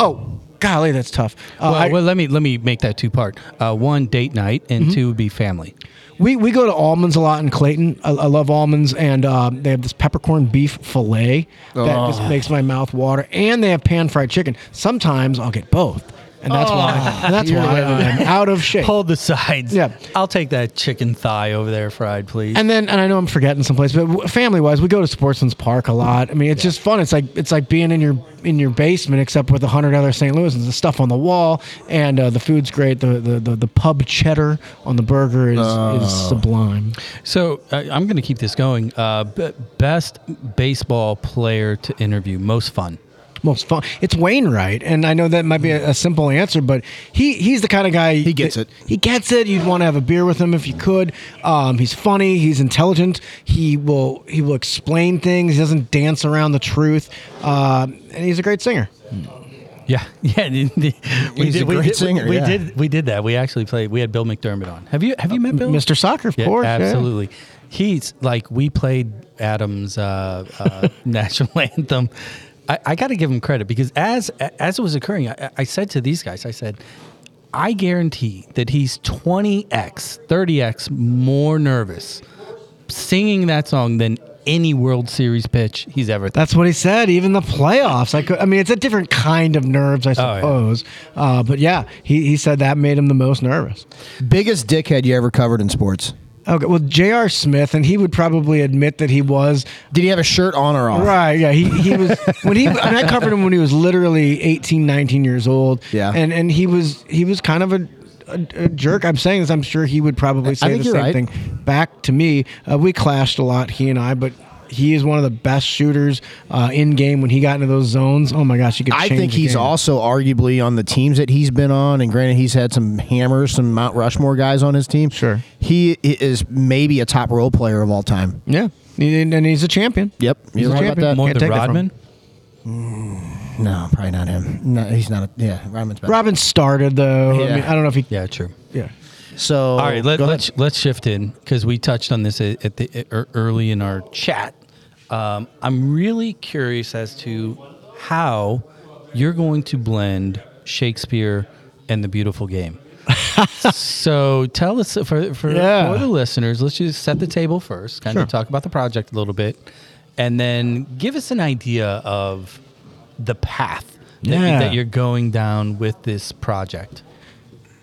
Oh, golly, that's tough. Uh, Well, I- well, let me let me make that two part. Uh, one date night, and two would be family. we we go to Almond's a lot in Clayton. I, I love almonds, and um, they have this peppercorn beef fillet that just makes my mouth water. And they have pan fried chicken. Sometimes I'll get both. And that's why [LAUGHS] that's why I'm out of shape. Hold the sides. Yeah. I'll take that chicken thigh over there fried, please. And then, and I know I'm forgetting someplace, but family wise, we go to Sportsman's Park a lot. I mean, it's just fun. It's like it's like being in your in your basement, except with a hundred other St. Louisans. The stuff on the wall, and uh, the food's great. The, the the the pub cheddar on the burger is is sublime. so uh, I'm going to keep this going. Uh, b- best baseball player to interview, most fun. Most fun. It's Wainwright, and I know that might be a, a simple answer, but he he's the kind of guy He gets that- it. He gets it. You'd want to have a beer with him if you could. Um, he's funny. He's intelligent. He will he will explain things. He doesn't dance around the truth, um, and he's a great singer. Yeah, [LAUGHS] yeah. the- the- we He's a we great did, singer, We, yeah. did we did that. We actually played. We had Bill McDermott on. Have you have you met Bill? Mr. Soccer, of Yeah, course. yeah. absolutely. He's like we played Adam's uh, uh, [LAUGHS] national anthem. I, I got to give him credit because as as it was occurring, I, I said to these guys, I said, I guarantee that he's twenty x, thirty x more nervous singing that song than any World Series pitch he's ever. That's what he said. Even the playoffs. I could. I mean, it's a different kind of nerves, I Oh, yeah. suppose. uh, but yeah, he, he said that made him the most nervous. Biggest dickhead you ever covered in sports? Okay. Well, J.R. Smith, and he would probably admit that he was Did he have a shirt on or off? Right, yeah. He, he was when he and I covered him when he was literally 18, 19 years old. Yeah. And and he was he was kind of a, a, a jerk. I'm saying this. I'm sure he would probably say the same right. thing back to me. Uh, we clashed a lot, he and I, but he is one of the best shooters uh, in game when he got into those zones. Oh my gosh, he could. I think the he's game. also arguably on the teams that he's been on, and granted, he's had some hammers, some Mount Rushmore guys on his team. Sure. he is maybe a top role player of all time. Yeah, and and he's a champion. Yep, He's you're a right about champion. that. More Can't than take that. Rodman. No, probably not him. No, he's not. A, yeah, Rodman's better. Robin started though. I Yeah. mean, I don't know if he. Yeah, true. Yeah. So All right, let, ahead. let's let's shift in because we touched on this at, the at, early in our chat. Um, I'm really curious as to how you're going to blend Shakespeare and the beautiful game. [LAUGHS] so tell us for for, Yeah. for the listeners. Let's just set the table first, kind Sure. of talk about the project a little bit, and then give us an idea of the path that, Yeah. that you're going down with this project.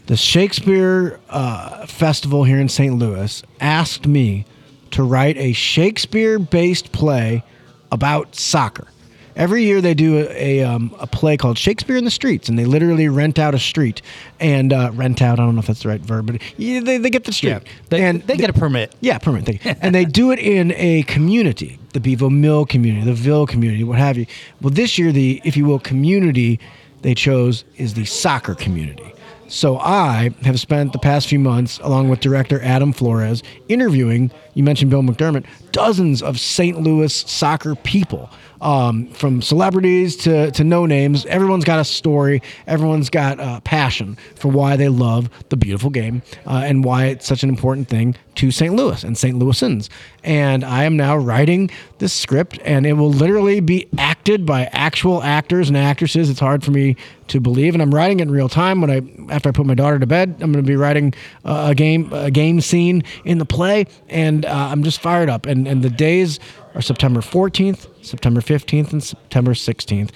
The Shakespeare uh, Festival here in St. Louis asked me to write a Shakespeare based play about soccer. Every year they do a, a, um, a play called Shakespeare in the Streets, and they literally rent out a street and uh, rent out. I don't know if that's the right verb, but yeah, they, they get the street. they, and they get a permit. yeah. Thank [LAUGHS] and they do it in a community, the Bevo Mill community, the Ville community, what have you. Well, this year, the, if you will, community they chose is the soccer community. So I have spent the past few months, along with director Adam Flores, interviewing, you mentioned Bill McDermott, dozens of St. Louis soccer people. Um, from celebrities to, to no names, everyone's got a story. Everyone's got uh, passion for why they love the beautiful game uh, and why it's such an important thing to St. Louis and St. Louisans. And I am now writing this script, and it will literally be acted by actual actors and actresses. It's hard for me to believe, and I'm writing it in real time. When I after I put my daughter to bed, I'm going to be writing uh, a game a game scene in the play, and uh, I'm just fired up. And and the days are September 14th, September 15th, and September 16th.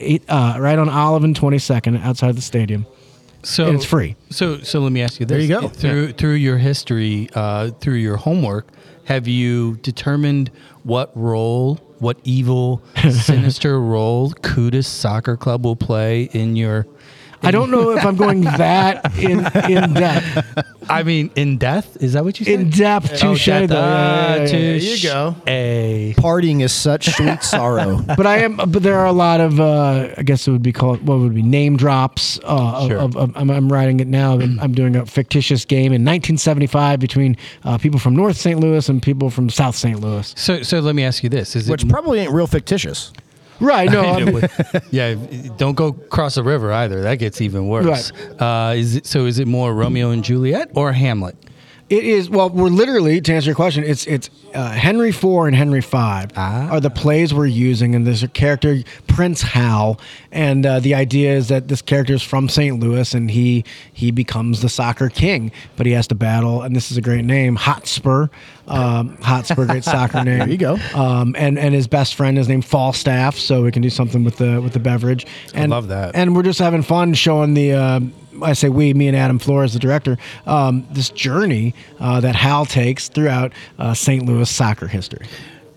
Eight, uh, right on Olive and 22nd outside the stadium. So And it's free. So so let me ask you this: There you go. Through through your history, uh, through your homework, have you determined what role, what evil, [LAUGHS] sinister role Kutis Soccer Club will play in your? I don't know if I'm going that in in depth. I mean, in depth? Is that what you said? In depth, Oh, touche. death. though. Ah, Yeah, yeah, yeah, yeah. There you go. A. Partying is such sweet sorrow. [LAUGHS] But I am. But there are a lot of. Uh, I guess it would be called. What would it be name drops? Uh, Sure. of, of, I'm, I'm writing it now. and I'm doing a fictitious game in 1975 between uh, people from North St. Louis and people from South St. Louis. So so let me ask you this: Is Which it probably ain't real fictitious. Right. No. [LAUGHS] I mean, yeah, don't go cross a river either. That gets even worse. Uh, is it so? Is it more Romeo and Juliet or Hamlet? It is well. We're literally to answer your question. It's it's uh, Henry four and Henry five Ah. are the plays we're using, and there's a character Prince Hal, and uh, the idea is that this character is from St. Louis, and he he becomes the soccer king, but he has to battle, and this is a great name, Hotspur, um, Hotspur, great soccer [LAUGHS] name. There you go. Um, and and his best friend is named Falstaff, so we can do something with the with the beverage. And, love that. And we're just having fun showing the. Uh, I say we, me and Adam Flores, the director, um, this journey uh, that Hal takes throughout uh, St. Louis soccer history.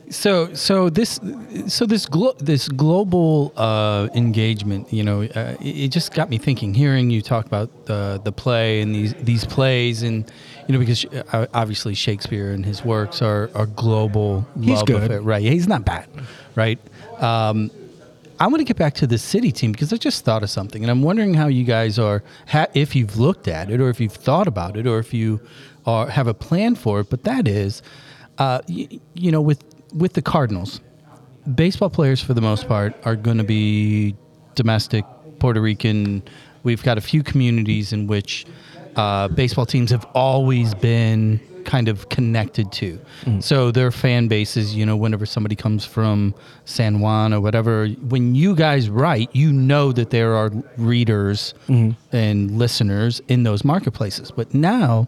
So, so this, so this glo- this global uh, engagement, you know, uh, it, just got me thinking. Hearing you talk about the the play and these these plays, and you know, because uh, obviously Shakespeare and his works are are global. He's love good. right? Yeah, he's not bad, right? Um, I want to get back to the city team because I just thought of something, and I'm wondering how you guys are, ha- if you've looked at it, or if you've thought about it, or if you are have a plan for it. But that is, uh, y- you know, with with the Cardinals, baseball players for the most part are going to be domestic Puerto Rican. We've got a few communities in which uh, baseball teams have always been kind of connected to. Mm. So their fan bases, you know, whenever somebody comes from San Juan or whatever, when you guys write, you know that there are readers mm-hmm. and listeners in those marketplaces. But now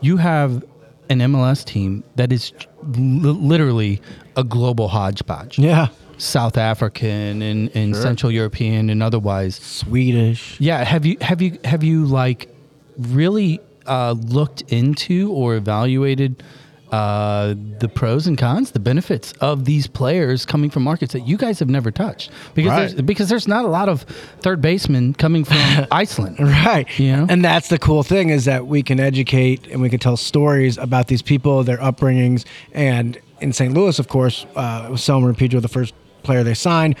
you have an MLS team that is li- literally a global hodgepodge. Yeah. South African and, and Central European and otherwise. Swedish. Yeah, have you have you have you like really uh, looked into or evaluated uh, the pros and cons, the benefits of these players coming from markets that you guys have never touched? Because Right. there's, because there's not a lot of third basemen coming from [LAUGHS] Iceland. Right. You know? And that's the cool thing is that we can educate and we can tell stories about these people, their upbringings. And in St. Louis, of course, uh, Selmir and Pidro, the first player they signed.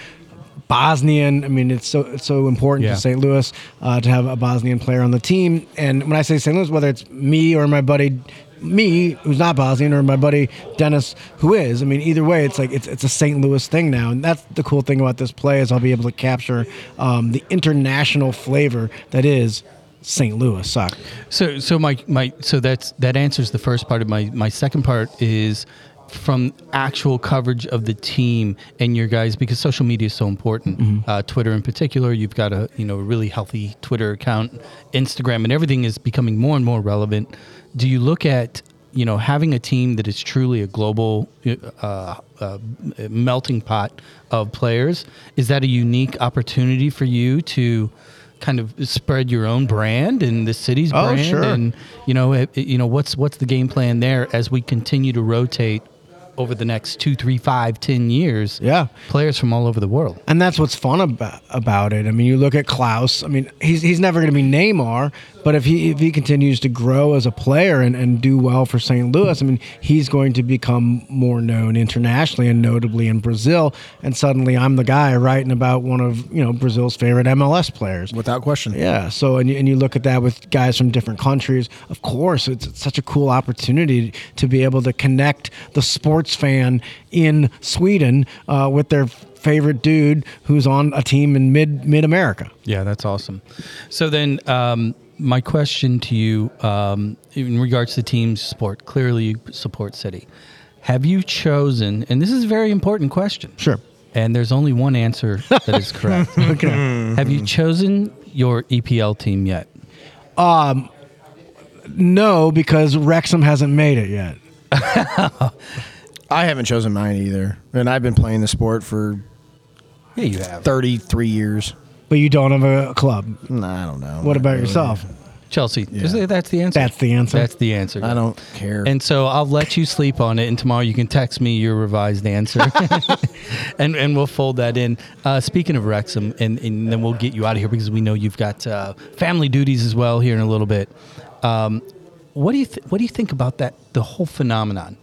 Bosnian. I mean, it's so it's so important Yeah. to St. Louis uh, to have a Bosnian player on the team. And when I say St. Louis, whether it's me or my buddy, me who's not Bosnian, or my buddy Dennis who is, I mean, either way, it's like it's it's a St. Louis thing now, and that's the cool thing about this play is I'll be able to capture um, the international flavor that is St. Louis soccer. So so my my so that's that answers the first part of my my second part is from actual coverage of the team and your guys because social media is so important. Uh, Twitter in particular, you've got a you know a really healthy Twitter account, Instagram, and everything is becoming more and more relevant. Do you look at you know having a team that is truly a global uh, uh, melting pot of players? Is that a unique opportunity for you to? kind of spread your own brand and the city's Oh, brand sure. and you know it- you know what's what's the game plan there as we continue to rotate over the next two three five ten years Yeah. players from all over the world And that's what's fun about, about it. I mean, you look at Klauss. I mean, he's he's never going to be Neymar, but if he if he continues to grow as a player and, and do well for St. Louis, I mean, he's going to become more known internationally and notably in Brazil. And suddenly, I'm the guy writing about one of you know Brazil's favorite MLS players. without question. Yeah. So, and you, and you look at that with guys from different countries. Of course, it's, it's such a cool opportunity to be able to connect the sports fan in Sweden uh, with their favorite dude who's on a team in mid mid America. yeah that's awesome so then um, my question to you um, in regards to team support, clearly you support city have you chosen and this is a very important question Sure. and there's only one answer that is correct [LAUGHS] Okay. have you chosen your epl team yet no, because Wrexham hasn't made it yet. [LAUGHS] I haven't chosen mine either, and I've been playing the sport for yeah you have 33 years. But you don't have a club. Nah, I don't know. What about really. yourself? Chelsea. Is that- That's the answer. That's the answer. That's the answer. I don't care. And so I'll let you sleep on it, and tomorrow you can text me your revised answer, [LAUGHS] and and we'll fold that in. Uh, speaking of Wrexham, and, and then we'll get you out of here because we know you've got uh, family duties as well here in a little bit. Um, what do you th- what do you think about that the whole phenomenon?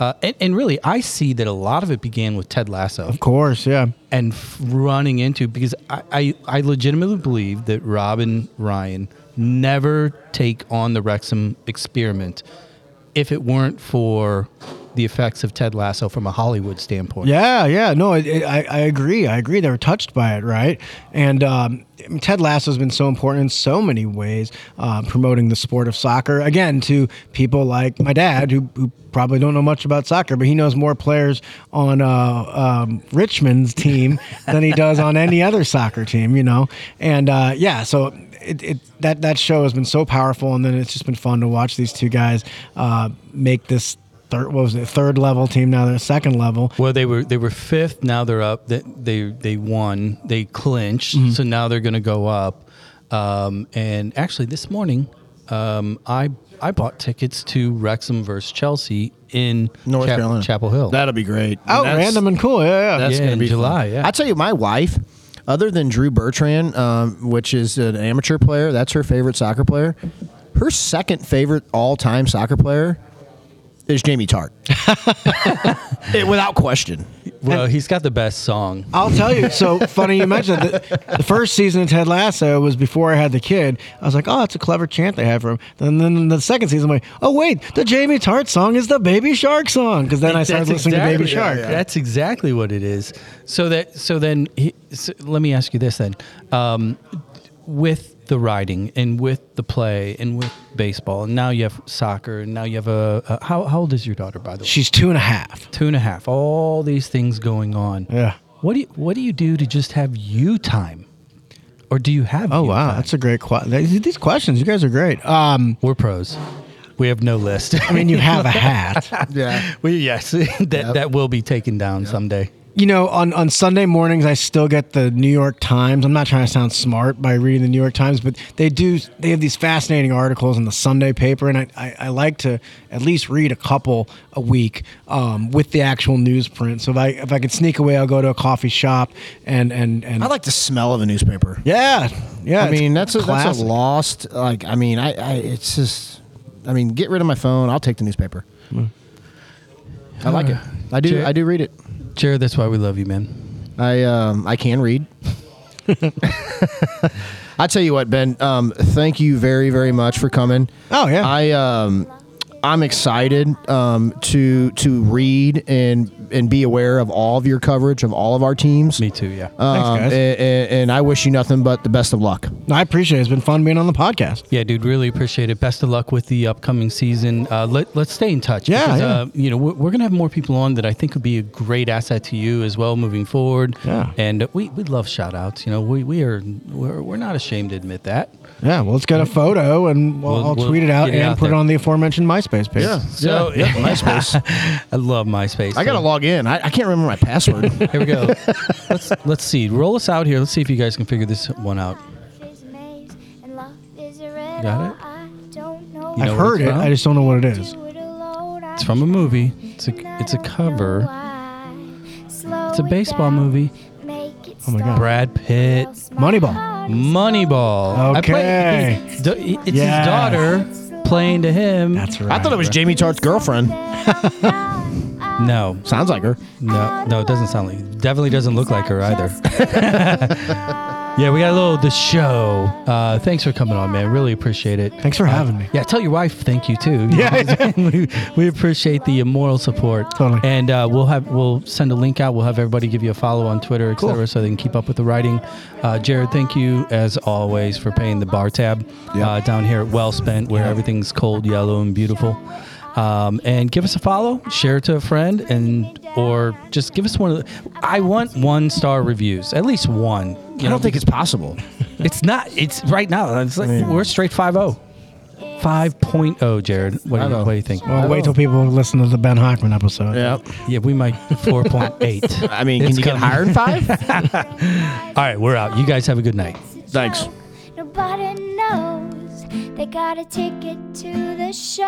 Uh, and, and really, I see that a lot of it began with Ted Lasso of course, yeah. and f- running into because I, I, I legitimately believe that Rob and Ryan never take on the Wrexham experiment if it weren't for the effects of Ted Lasso from a Hollywood standpoint. Yeah, yeah, no, it, it, I, I agree. I agree. They were touched by it, right? And um, Ted Lasso has been so important in so many ways, uh, promoting the sport of soccer. Again, to people like my dad, who, who probably don't know much about soccer, but he knows more players on uh, um, Richmond's team [LAUGHS] than he does on any other soccer team. You know, and uh, yeah, so it, it that that show has been so powerful, and then it's just been fun to watch these two guys uh, make this. Third, what was it? Third level team. Now they're second level. Well, they were they were fifth. Now they're up. They they, they won. They clinched. Mm-hmm. So now they're going to go up. Um, and actually, this morning, um, I I bought tickets to Wrexham versus Chelsea in North Chap- Carolina. Chapel Hill. That'll be great. Out That's- random and cool. Yeah, yeah. That's Yeah, gonna in be July, fun. yeah. I tell you, my wife, other than Drew Bertrand, um, which is an amateur player, that's her favorite soccer player. Her second favorite all-time soccer player is Jamie Tartt, [LAUGHS] It- without question. well, he's got the best song. I'll tell you. So funny you mentioned that. The, the first season of Ted Lasso was before I had the kid. I was like, oh, that's a clever chant they have for him. And then the second season, I'm like, oh wait, the Jamie Tartt song is the Baby Shark song. Because then I started That's listening to Baby exactly- Shark. That's exactly what it is. So that so then he, so let me ask you this then, um, with the riding and with the play and with baseball and now you have soccer and now you have a, a how how old is your daughter by the way? She's two and a half. Two and a half. All these things going on. Yeah. What do you what do you do to just have you time, or do you have? Oh wow, time? that's a great question. These questions, you guys are great. Um, We're pros. We have no list. I mean, you have a hat. [LAUGHS] Yeah. we, yes, [LAUGHS] that that will be taken down someday. You know, on, on Sunday mornings, I still get the New York Times. I'm not trying to sound smart by reading the New York Times, but they do. They have these fascinating articles in the Sunday paper, and I, I, I like to at least read a couple a week um, with the actual newsprint. So if I if I could sneak away, I'll go to a coffee shop and and and I like the smell of a newspaper. yeah, yeah. I mean, that's a, that's a lost. Like, I mean, I, I, it's just. I mean, get rid of my phone. I'll take the newspaper. I like it. I do. Jer- I do read it. Jarod, that's why we love you, man. I um I can read. [LAUGHS] I tell you what, Ben. Um, thank you very very much for coming. Oh, yeah. I um I'm excited um to to read and and be aware of all of your coverage of all of our teams. Me too. Yeah. Um, guys. And, and- and I wish you nothing but the best of luck. I appreciate it. It's been fun being on the podcast. Yeah, dude, really appreciate it. Best of luck with the upcoming season. Uh, let, let's stay in touch. Yeah, because, yeah. Uh, you know, we're, we're going to have more people on that I think would be a great asset to you as well moving forward. Yeah. And uh, we, we love shout outs. You know, we, we are, we're, we're not ashamed to admit that. Yeah, well, let's get a photo and we'll, We'll- I'll we'll tweet it out it and out put there. it on the aforementioned MySpace page. So, yeah, MySpace. [LAUGHS] I love MySpace. I gotta So, log in. I, I can't remember my password. [LAUGHS] Here we go. let's, let's see. Roll us out here. Let's see if you guys can figure this one out. Got it? You You I've what heard it's it. from? I just don't know what it is. It's from a movie. It's a, it's a cover. It's a baseball movie. Oh my God. Brad Pitt. Moneyball. Moneyball. I played- Okay. his- it's Yes. his daughter playing to him. That's right. I thought it was Jamie Tartt's girlfriend. [LAUGHS] no, Sounds like her. no, no. It doesn't sound like. Definitely doesn't look like her either. [LAUGHS] yeah, we got a little the show. Uh, thanks for coming on, man. Really appreciate it. Thanks for having me. Yeah, tell your wife thank you too. Yeah. [LAUGHS] we, we appreciate the moral support. Totally. And uh, we'll have we'll send a link out. We'll have everybody give you a follow on Twitter, etc., Cool. so they can keep up with the writing. Uh, Jarod, thank you as always for paying the bar tab uh, down here at Well Spent, where everything's cold, yellow, and beautiful. Um, and give us a follow, share it to a friend, and or just give us one of the. I want one star reviews, at least one. I don't think it's possible. [LAUGHS] It's not. It's right now. It's like we're straight 5-0. 5.0, Jarod. What do, you, what do you think? Well, wait till people listen to the Ben Hochman episode. Yeah. Yeah, we might 4.8. [LAUGHS] I mean, can It's you get coming. higher than five? [LAUGHS] All right, we're out. You guys have a good night. Thanks. Nobody knows they got a ticket to the show.